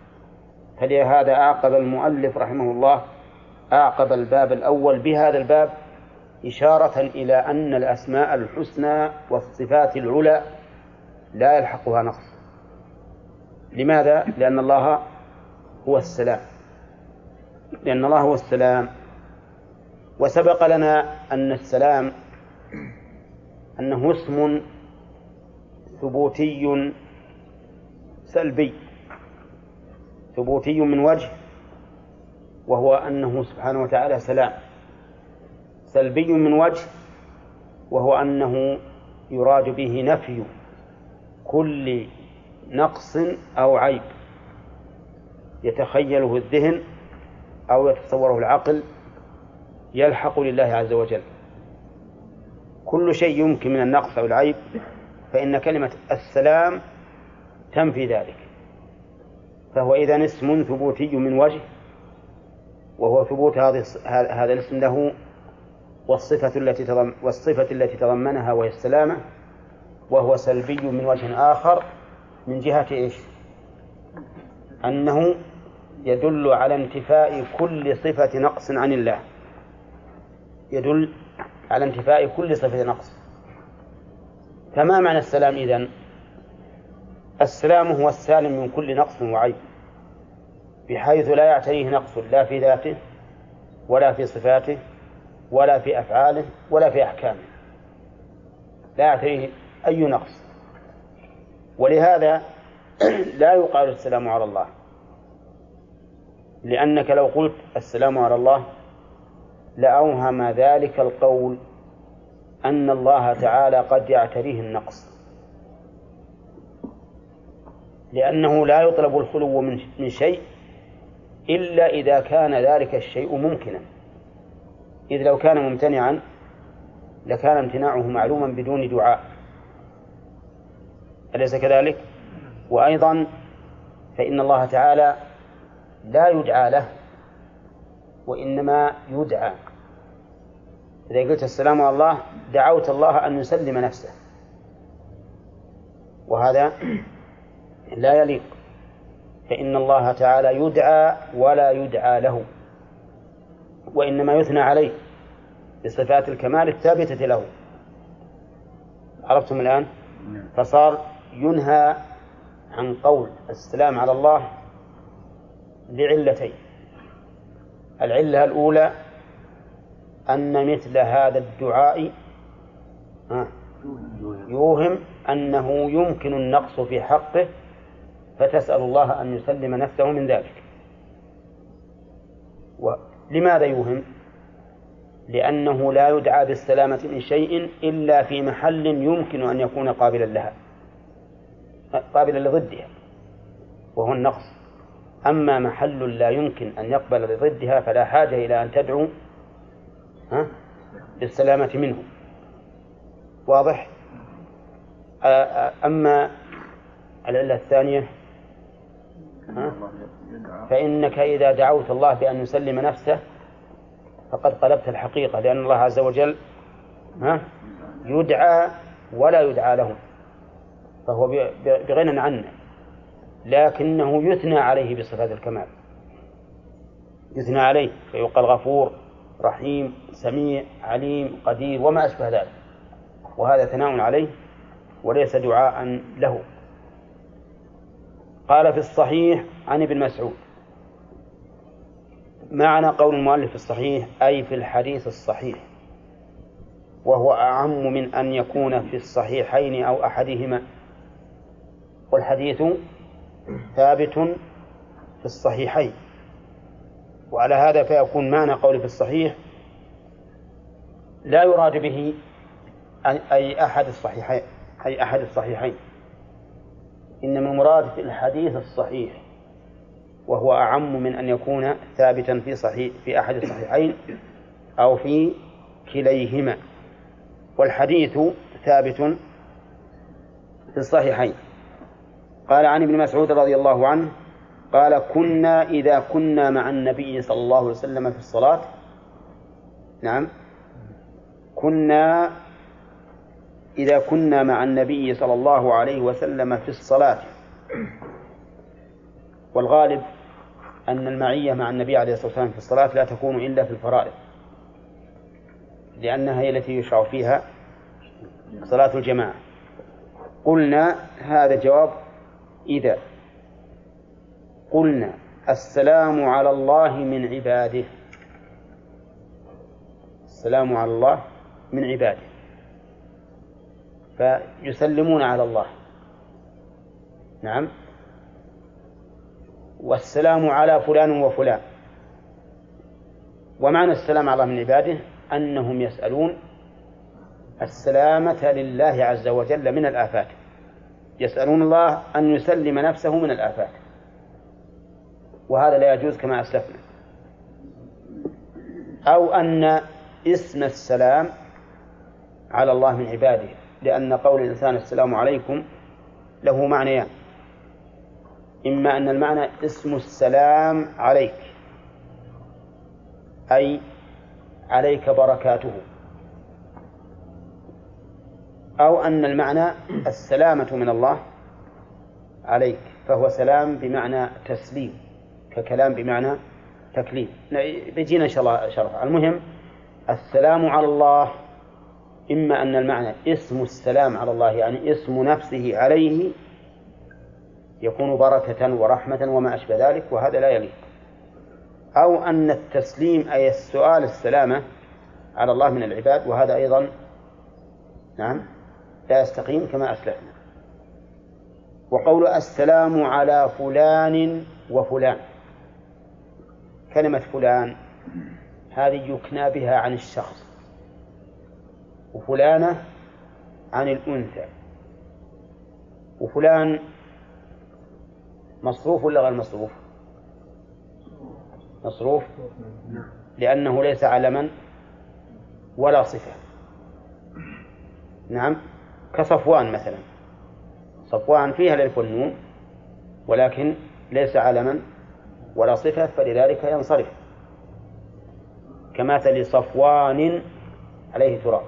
فلهذا أعقب المؤلف رحمه الله أعقب الباب الأول بهذا الباب إشارة إلى أن الأسماء الحسنى والصفات العلى لا يلحقها نقص. لماذا؟ لأن الله هو السلام. لأن الله هو السلام. وسبق لنا أن السلام أنه اسم ثبوتي سلبي. ثبوتي من وجه وهو أنه سبحانه وتعالى سلام. سلبي من وجه وهو أنه يراد به نفي كل نقص أو عيب. يتخيله الذهن أو يتصوره العقل يلحق لله عز وجل. كل شيء يمكن من النقص أو العيب فإن كلمة السلام تنفي ذلك فهو إذا اسم ثبوتي من وجه وهو ثبوت هذا هذا الاسم له والصفة التي والصفة التي تضمنها وهي السلامة وهو سلبي من وجه آخر من جهة إيش؟ أنه يدل على انتفاء كل صفة نقص عن الله يدل على انتفاء كل صفة نقص. فما معنى السلام إذن؟ السلام هو السالم من كل نقص وعيب بحيث لا يعتريه نقص لا في ذاته ولا في صفاته ولا في أفعاله ولا في أحكامه. لا يعتريه أي نقص. ولهذا <clears throat> لا يقال السلام على الله لأنك لو قلت السلام على الله لأوهم ذلك القول أن الله تعالى قد يعتريه النقص. لأنه لا يطلب الخلو من شيء إلا إذا كان ذلك الشيء ممكنا. إذ لو كان ممتنعا لكان امتناعه معلوما بدون دعاء. أليس كذلك؟ وأيضا فإن الله تعالى لا يدعى له وإنما يدعى. إذا قلت السلام على الله دعوت الله أن يسلم نفسه. وهذا لا يليق. فإن الله تعالى يدعى ولا يدعى له. وإنما يثنى عليه بصفات الكمال الثابتة له. عرفتم الآن؟ فصار ينهى عن قول السلام على الله لعلتين. العلة الأولى أن مثل هذا الدعاء يوهم أنه يمكن النقص في حقه فتسأل الله أن يسلم نفسه من ذلك ولماذا يوهم؟ لأنه لا يدعى بالسلامة من شيء إلا في محل يمكن أن يكون قابلا لها قابلا لضدها وهو النقص أما محل لا يمكن أن يقبل لضدها فلا حاجة إلى أن تدعو بالسلامة منه. واضح؟ أما العلة الثانية فإنك إذا دعوت الله بأن يسلم نفسه فقد قلبت الحقيقة لأن الله عز وجل يدعى ولا يدعى له فهو بغنى عنه. لكنه يثنى عليه بصفات الكمال. يثنى عليه فيقال غفور رحيم سميع عليم قدير وما أشبه ذلك. وهذا ثناء عليه وليس دعاء له. قال في الصحيح عن ابن مسعود معنى قول المؤلف في الصحيح أي في الحديث الصحيح وهو أعم من أن يكون في الصحيحين أو أحدهما. والحديث ثابت في الصحيحين. وعلى هذا فيكون معنى قول في الصحيح لا يراد به أي أحد الصحيحين أي أحد الصحيحين. إنما المراد في الحديث الصحيح وهو أعم من أن يكون ثابتا في صحيح في أحد الصحيحين أو في كليهما. والحديث ثابت في الصحيحين. قال عن ابن مسعود رضي الله عنه قال كنا إذا كنا مع النبي صلى الله عليه وسلم في الصلاة. نعم. كنا إذا كنا مع النبي صلى الله عليه وسلم في الصلاة. والغالب أن المعية مع النبي عليه الصلاة والسلام في الصلاة لا تكون إلا في الفرائض. لأنها هي التي يشرع فيها صلاة الجماعة. قلنا هذا جواب إذا قلنا السلام على الله من عباده. السلام على الله من عباده. فيسلمون على الله. نعم. والسلام على فلان وفلان. ومعنى السلام على الله من عباده أنهم يسألون السلامة لله عز وجل من الآفات. يسألون الله أن يسلم نفسه من الآفات وهذا لا يجوز كما أسلفنا. أو أن اسم السلام على الله من عباده لأن قول الإنسان السلام عليكم له معنيان. إما أن المعنى اسم السلام عليك أي عليك بركاته. أو أن المعنى السلامة من الله عليك فهو سلام بمعنى تسليم ككلام بمعنى تكليم. بيجينا إن شاء الله شرح. المهم السلام على الله إما أن المعنى اسم السلام على الله يعني اسم نفسه عليه يكون بركة ورحمة وما أشبه ذلك وهذا لا يليق. أو أن التسليم أي السؤال السلامة على الله من العباد وهذا أيضا نعم لا يستقيم كما أسلفنا. وقول السلام على فلان وفلان. كلمة فلان هذه يكنى بها عن الشخص. وفلانة عن الأنثى. وفلان مصروف ولا غير مصروف؟ مصروف. لأنه ليس علما ولا صفة. نعم. كصفوان مثلا. صفوان فيها الألف والنون ولكن ليس علما ولا صفة فلذلك ينصرف. كمثل صفوان عليه تراب.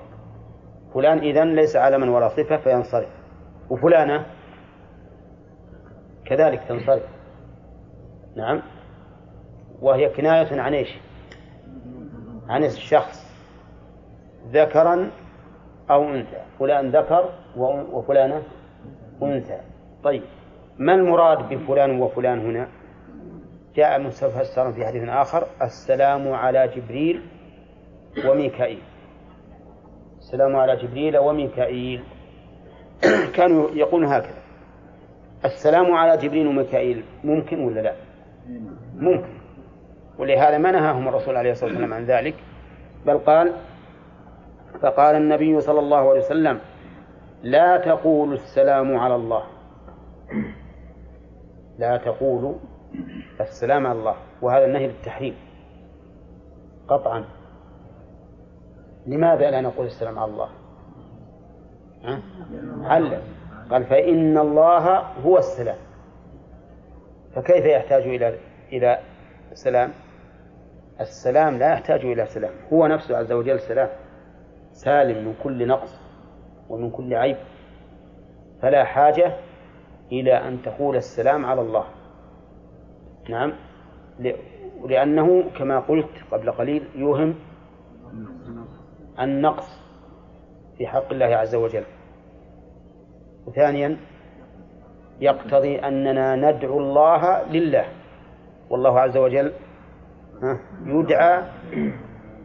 فلان إذن ليس علما ولا صفة فينصرف. وفلانة كذلك تنصرف. نعم. وهي كناية عن إيش؟ عن الشخص. ذكرا أو أنثى. فلان ذكر وفلانة أنثى. طيب ما المراد بفلان وفلان هنا؟ جاء مستفسرا في حديث آخر السلام على جبريل وميكائيل. السلام على جبريل وميكائيل. <clears throat> كانوا يقولون هكذا. السلام على جبريل وميكائيل ممكن ولا لا؟ ممكن. ولهذا ما نهاهم الرسول عليه الصلاة والسلام عن ذلك بل قال فقال النبي صلى الله عليه وسلم لا تقولوا السلام على الله. لا تقولوا السلام على الله. وهذا النهي للتحريم. قطعا. لماذا لا نقول السلام على الله؟ علم قال فإن الله هو السلام. فكيف يحتاج إلى إلى سلام السلام لا يحتاج إلى سلام. هو نفسه عز وجل سلام. سالم من كل نقص ومن كل عيب. فلا حاجة إلى أن تقول السلام على الله. نعم. لأنه كما قلت قبل قليل يوهم النقص في حق الله عز وجل. وثانيا يقتضي أننا ندعو الله لله. والله عز وجل يدعى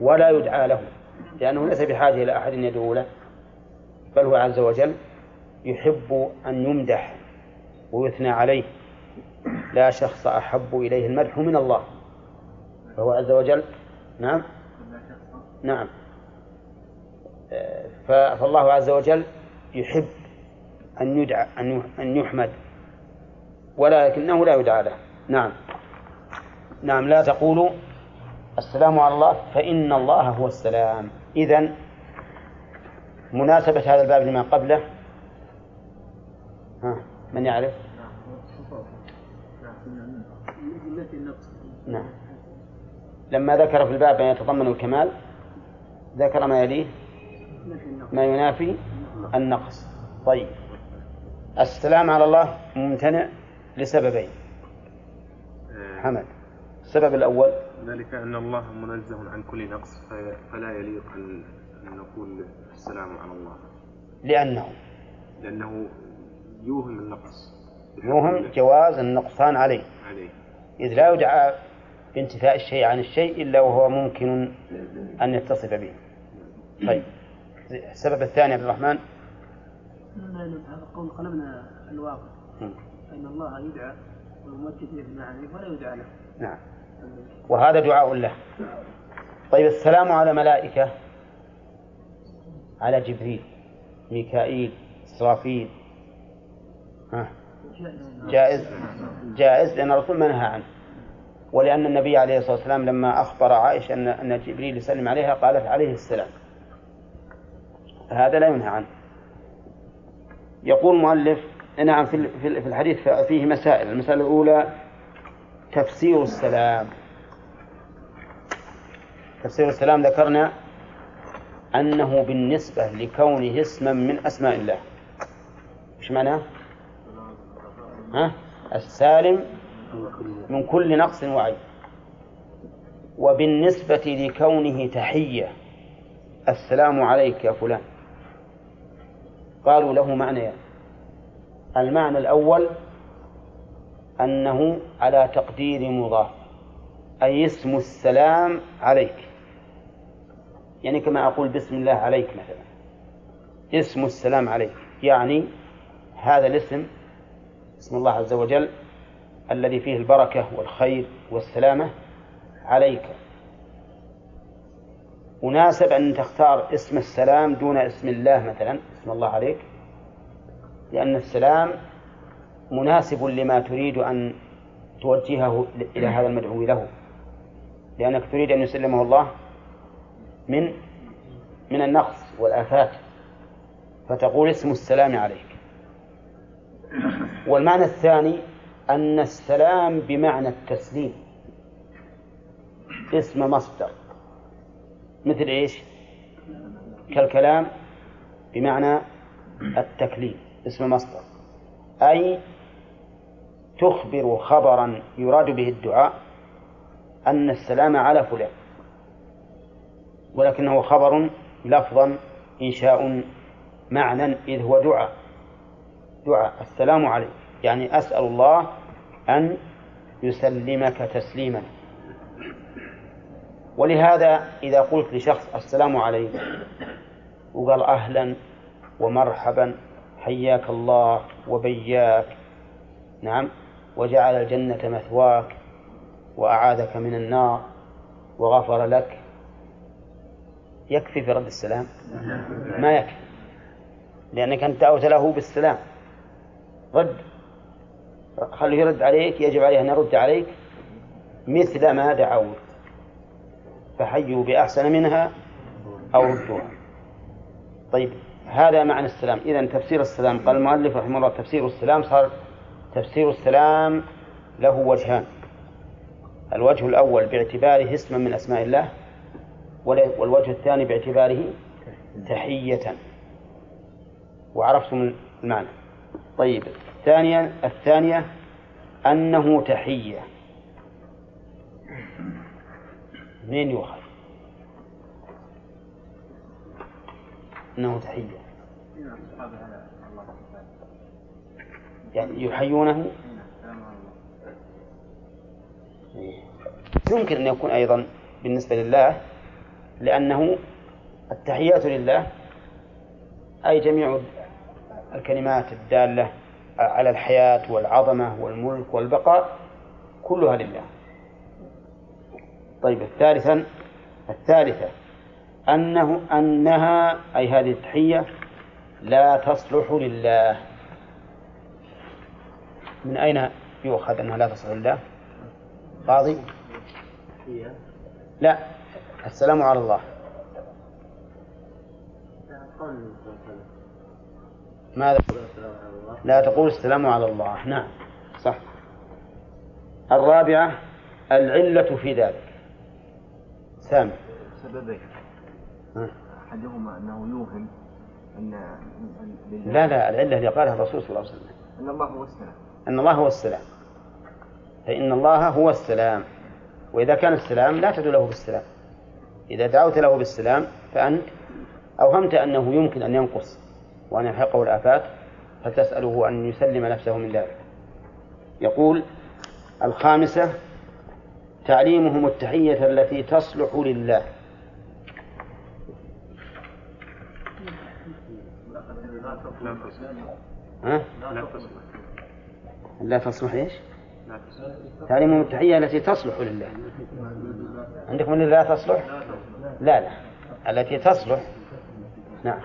ولا يدعى له. لأنه ليس بحاجة إلى أحد يدعو له بل هو عز وجل يحب أن يمدح ويثنى عليه. لا شخص أحب إليه المدح من الله. فهو عز وجل نعم نعم. فالله عز وجل يحب أن يدعى أن يحمد ولكنه لا يدعى له. نعم. نعم لا تقولوا السلام على الله فإن الله هو السلام. إذن مناسبة هذا الباب لما قبله. ها من يعرف؟ نعم. لما ذكر في الباب ما يتضمن الكمال ذكر ما يليه؟ ما ينافي النقص. طيب. السلام على الله ممتنع لسببين. حمد. السبب الأول ذلك أن الله منزه عن كل نقص فلا يليق أن أن نقول السلام على الله. لأنه لأنه يوهم النقص. يوهم جواز النقصان عليه. عليه. إذ لا يدعى بانتفاء الشيء عن الشيء إلا وهو ممكن أن يتصف به. طيب. السبب الثاني عبد الرحمن. هذا القول قلبنا الواقع. فإن الله يدعى ويمجد به المعاني ولا يدعى له؟ نعم. وهذا دعاء له. طيب السلام على ملائكة على جبريل ميكائيل إسرافيل. ها؟ جائز؟ جائز لأن الرسول ما نهى عنه. ولأن النبي عليه الصلاة والسلام لما أخبر عائشة أن أن جبريل يسلم عليها قالت عليه السلام. هذا لا ينهى عنه. يقول المؤلف نعم في الحديث فيه مسائل. المسألة الأولى تفسير السلام. تفسير السلام ذكرنا أنه بالنسبة لكونه اسما من أسماء الله. إيش معناه؟ ها؟ السالم من كل نقص وعيب. وبالنسبة لكونه تحية. السلام عليك يا فلان. قالوا له معنيان المعنى الأول أنه على تقدير مضاف أي اسم السلام عليك. يعني كما أقول بسم الله عليك مثلا. اسم السلام عليك يعني هذا الاسم اسم الله عز وجل الذي فيه البركة والخير والسلامة عليك. مناسب أن تختار اسم السلام دون اسم الله مثلا اسم الله عليك لأن السلام مناسب لما تريد أن توجهه إلى هذا المدعو له. لأنك تريد أن يسلمه الله من من النقص والآفات. فتقول اسم السلام عليك. والمعنى الثاني أن السلام بمعنى التسليم. اسم مصدر. مثل إيش؟ كالكلام بمعنى التكليم. اسم مصدر. أي تخبر خبرا يراد به الدعاء أن السلام على فلان ولكنه خبر لفظا إنشاء معنى إذ هو دعاء. دعاء السلام عليك. يعني أسأل الله أن يسلمك تسليما. ولهذا إذا قلت لشخص السلام عليك وقال أهلا ومرحبا حياك الله وبياك. نعم. وجعل الجنة مثواك وأعاذك من النار وغفر لك. يكفي في رد السلام؟ ما يكفي لأنك أنت دعوت له بالسلام. رد خليه يرد عليك يجب عليه أن يرد عليك مثل ما دعوت فحيوا بأحسن منها أو ردوها. طيب هذا معنى السلام. إذا تفسير السلام قال المؤلف رحمه الله تفسير السلام صار تفسير السلام له وجهان. الوجه الأول باعتباره اسما من أسماء الله والوجه الثاني باعتباره تحية. وعرفتم المعنى. طيب ثانيا الثانية أنه تحية. منين يؤخذ؟ أنه تحية. يحيونه. يمكن أن يكون أيضا بالنسبة لله لأنه التحيات لله أي جميع الكلمات الدالة على الحياة والعظمة والملك والبقاء كلها لله. طيب الثالثا الثالثة أنه أنها أي هذه التحية لا تصلح لله. من أين يؤخذ أنها لا تصلح لله قاضي؟ لا السلام على الله. ماذا؟ لا تقول السلام على الله. نعم صح. الرابعة العلة في ذلك. سامع سببين. أحدهما أنه يوهم أن- لا لا العلة اللي قالها الرسول صلى الله عليه وسلم. أن الله هو السلام. أن الله هو السلام. فإن الله هو السلام. وإذا كان السلام لا تدعو له بالسلام. إذا دعوت له بالسلام فأنت أوهمت أنه يمكن أن ينقص وأن يلحقه الآفات فتسأله أن يسلم نفسه من ذلك. يقول الخامسة تعليمهم التحية التي تصلح لله. ها؟ لا تصلح إيش؟ تعليمهم التحية التي تصلح لله. عندكم اللي لا تصلح؟ لا لا التي تصلح. نعم.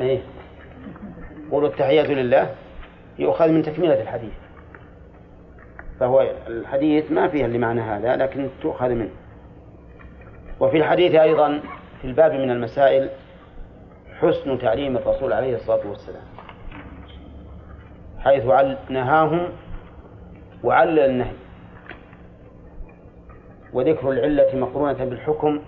إيه. قولوا التحية لله. يؤخذ من تكملة الحديث. فهو الحديث ما فيه لمعنى هذا لكن تؤخذ منه. وفي الحديث أيضا في الباب من المسائل حسن تعليم الرسول عليه الصلاة والسلام. حيث نهاهم وعلل النهي. وذكر العلة مقرونة بالحكم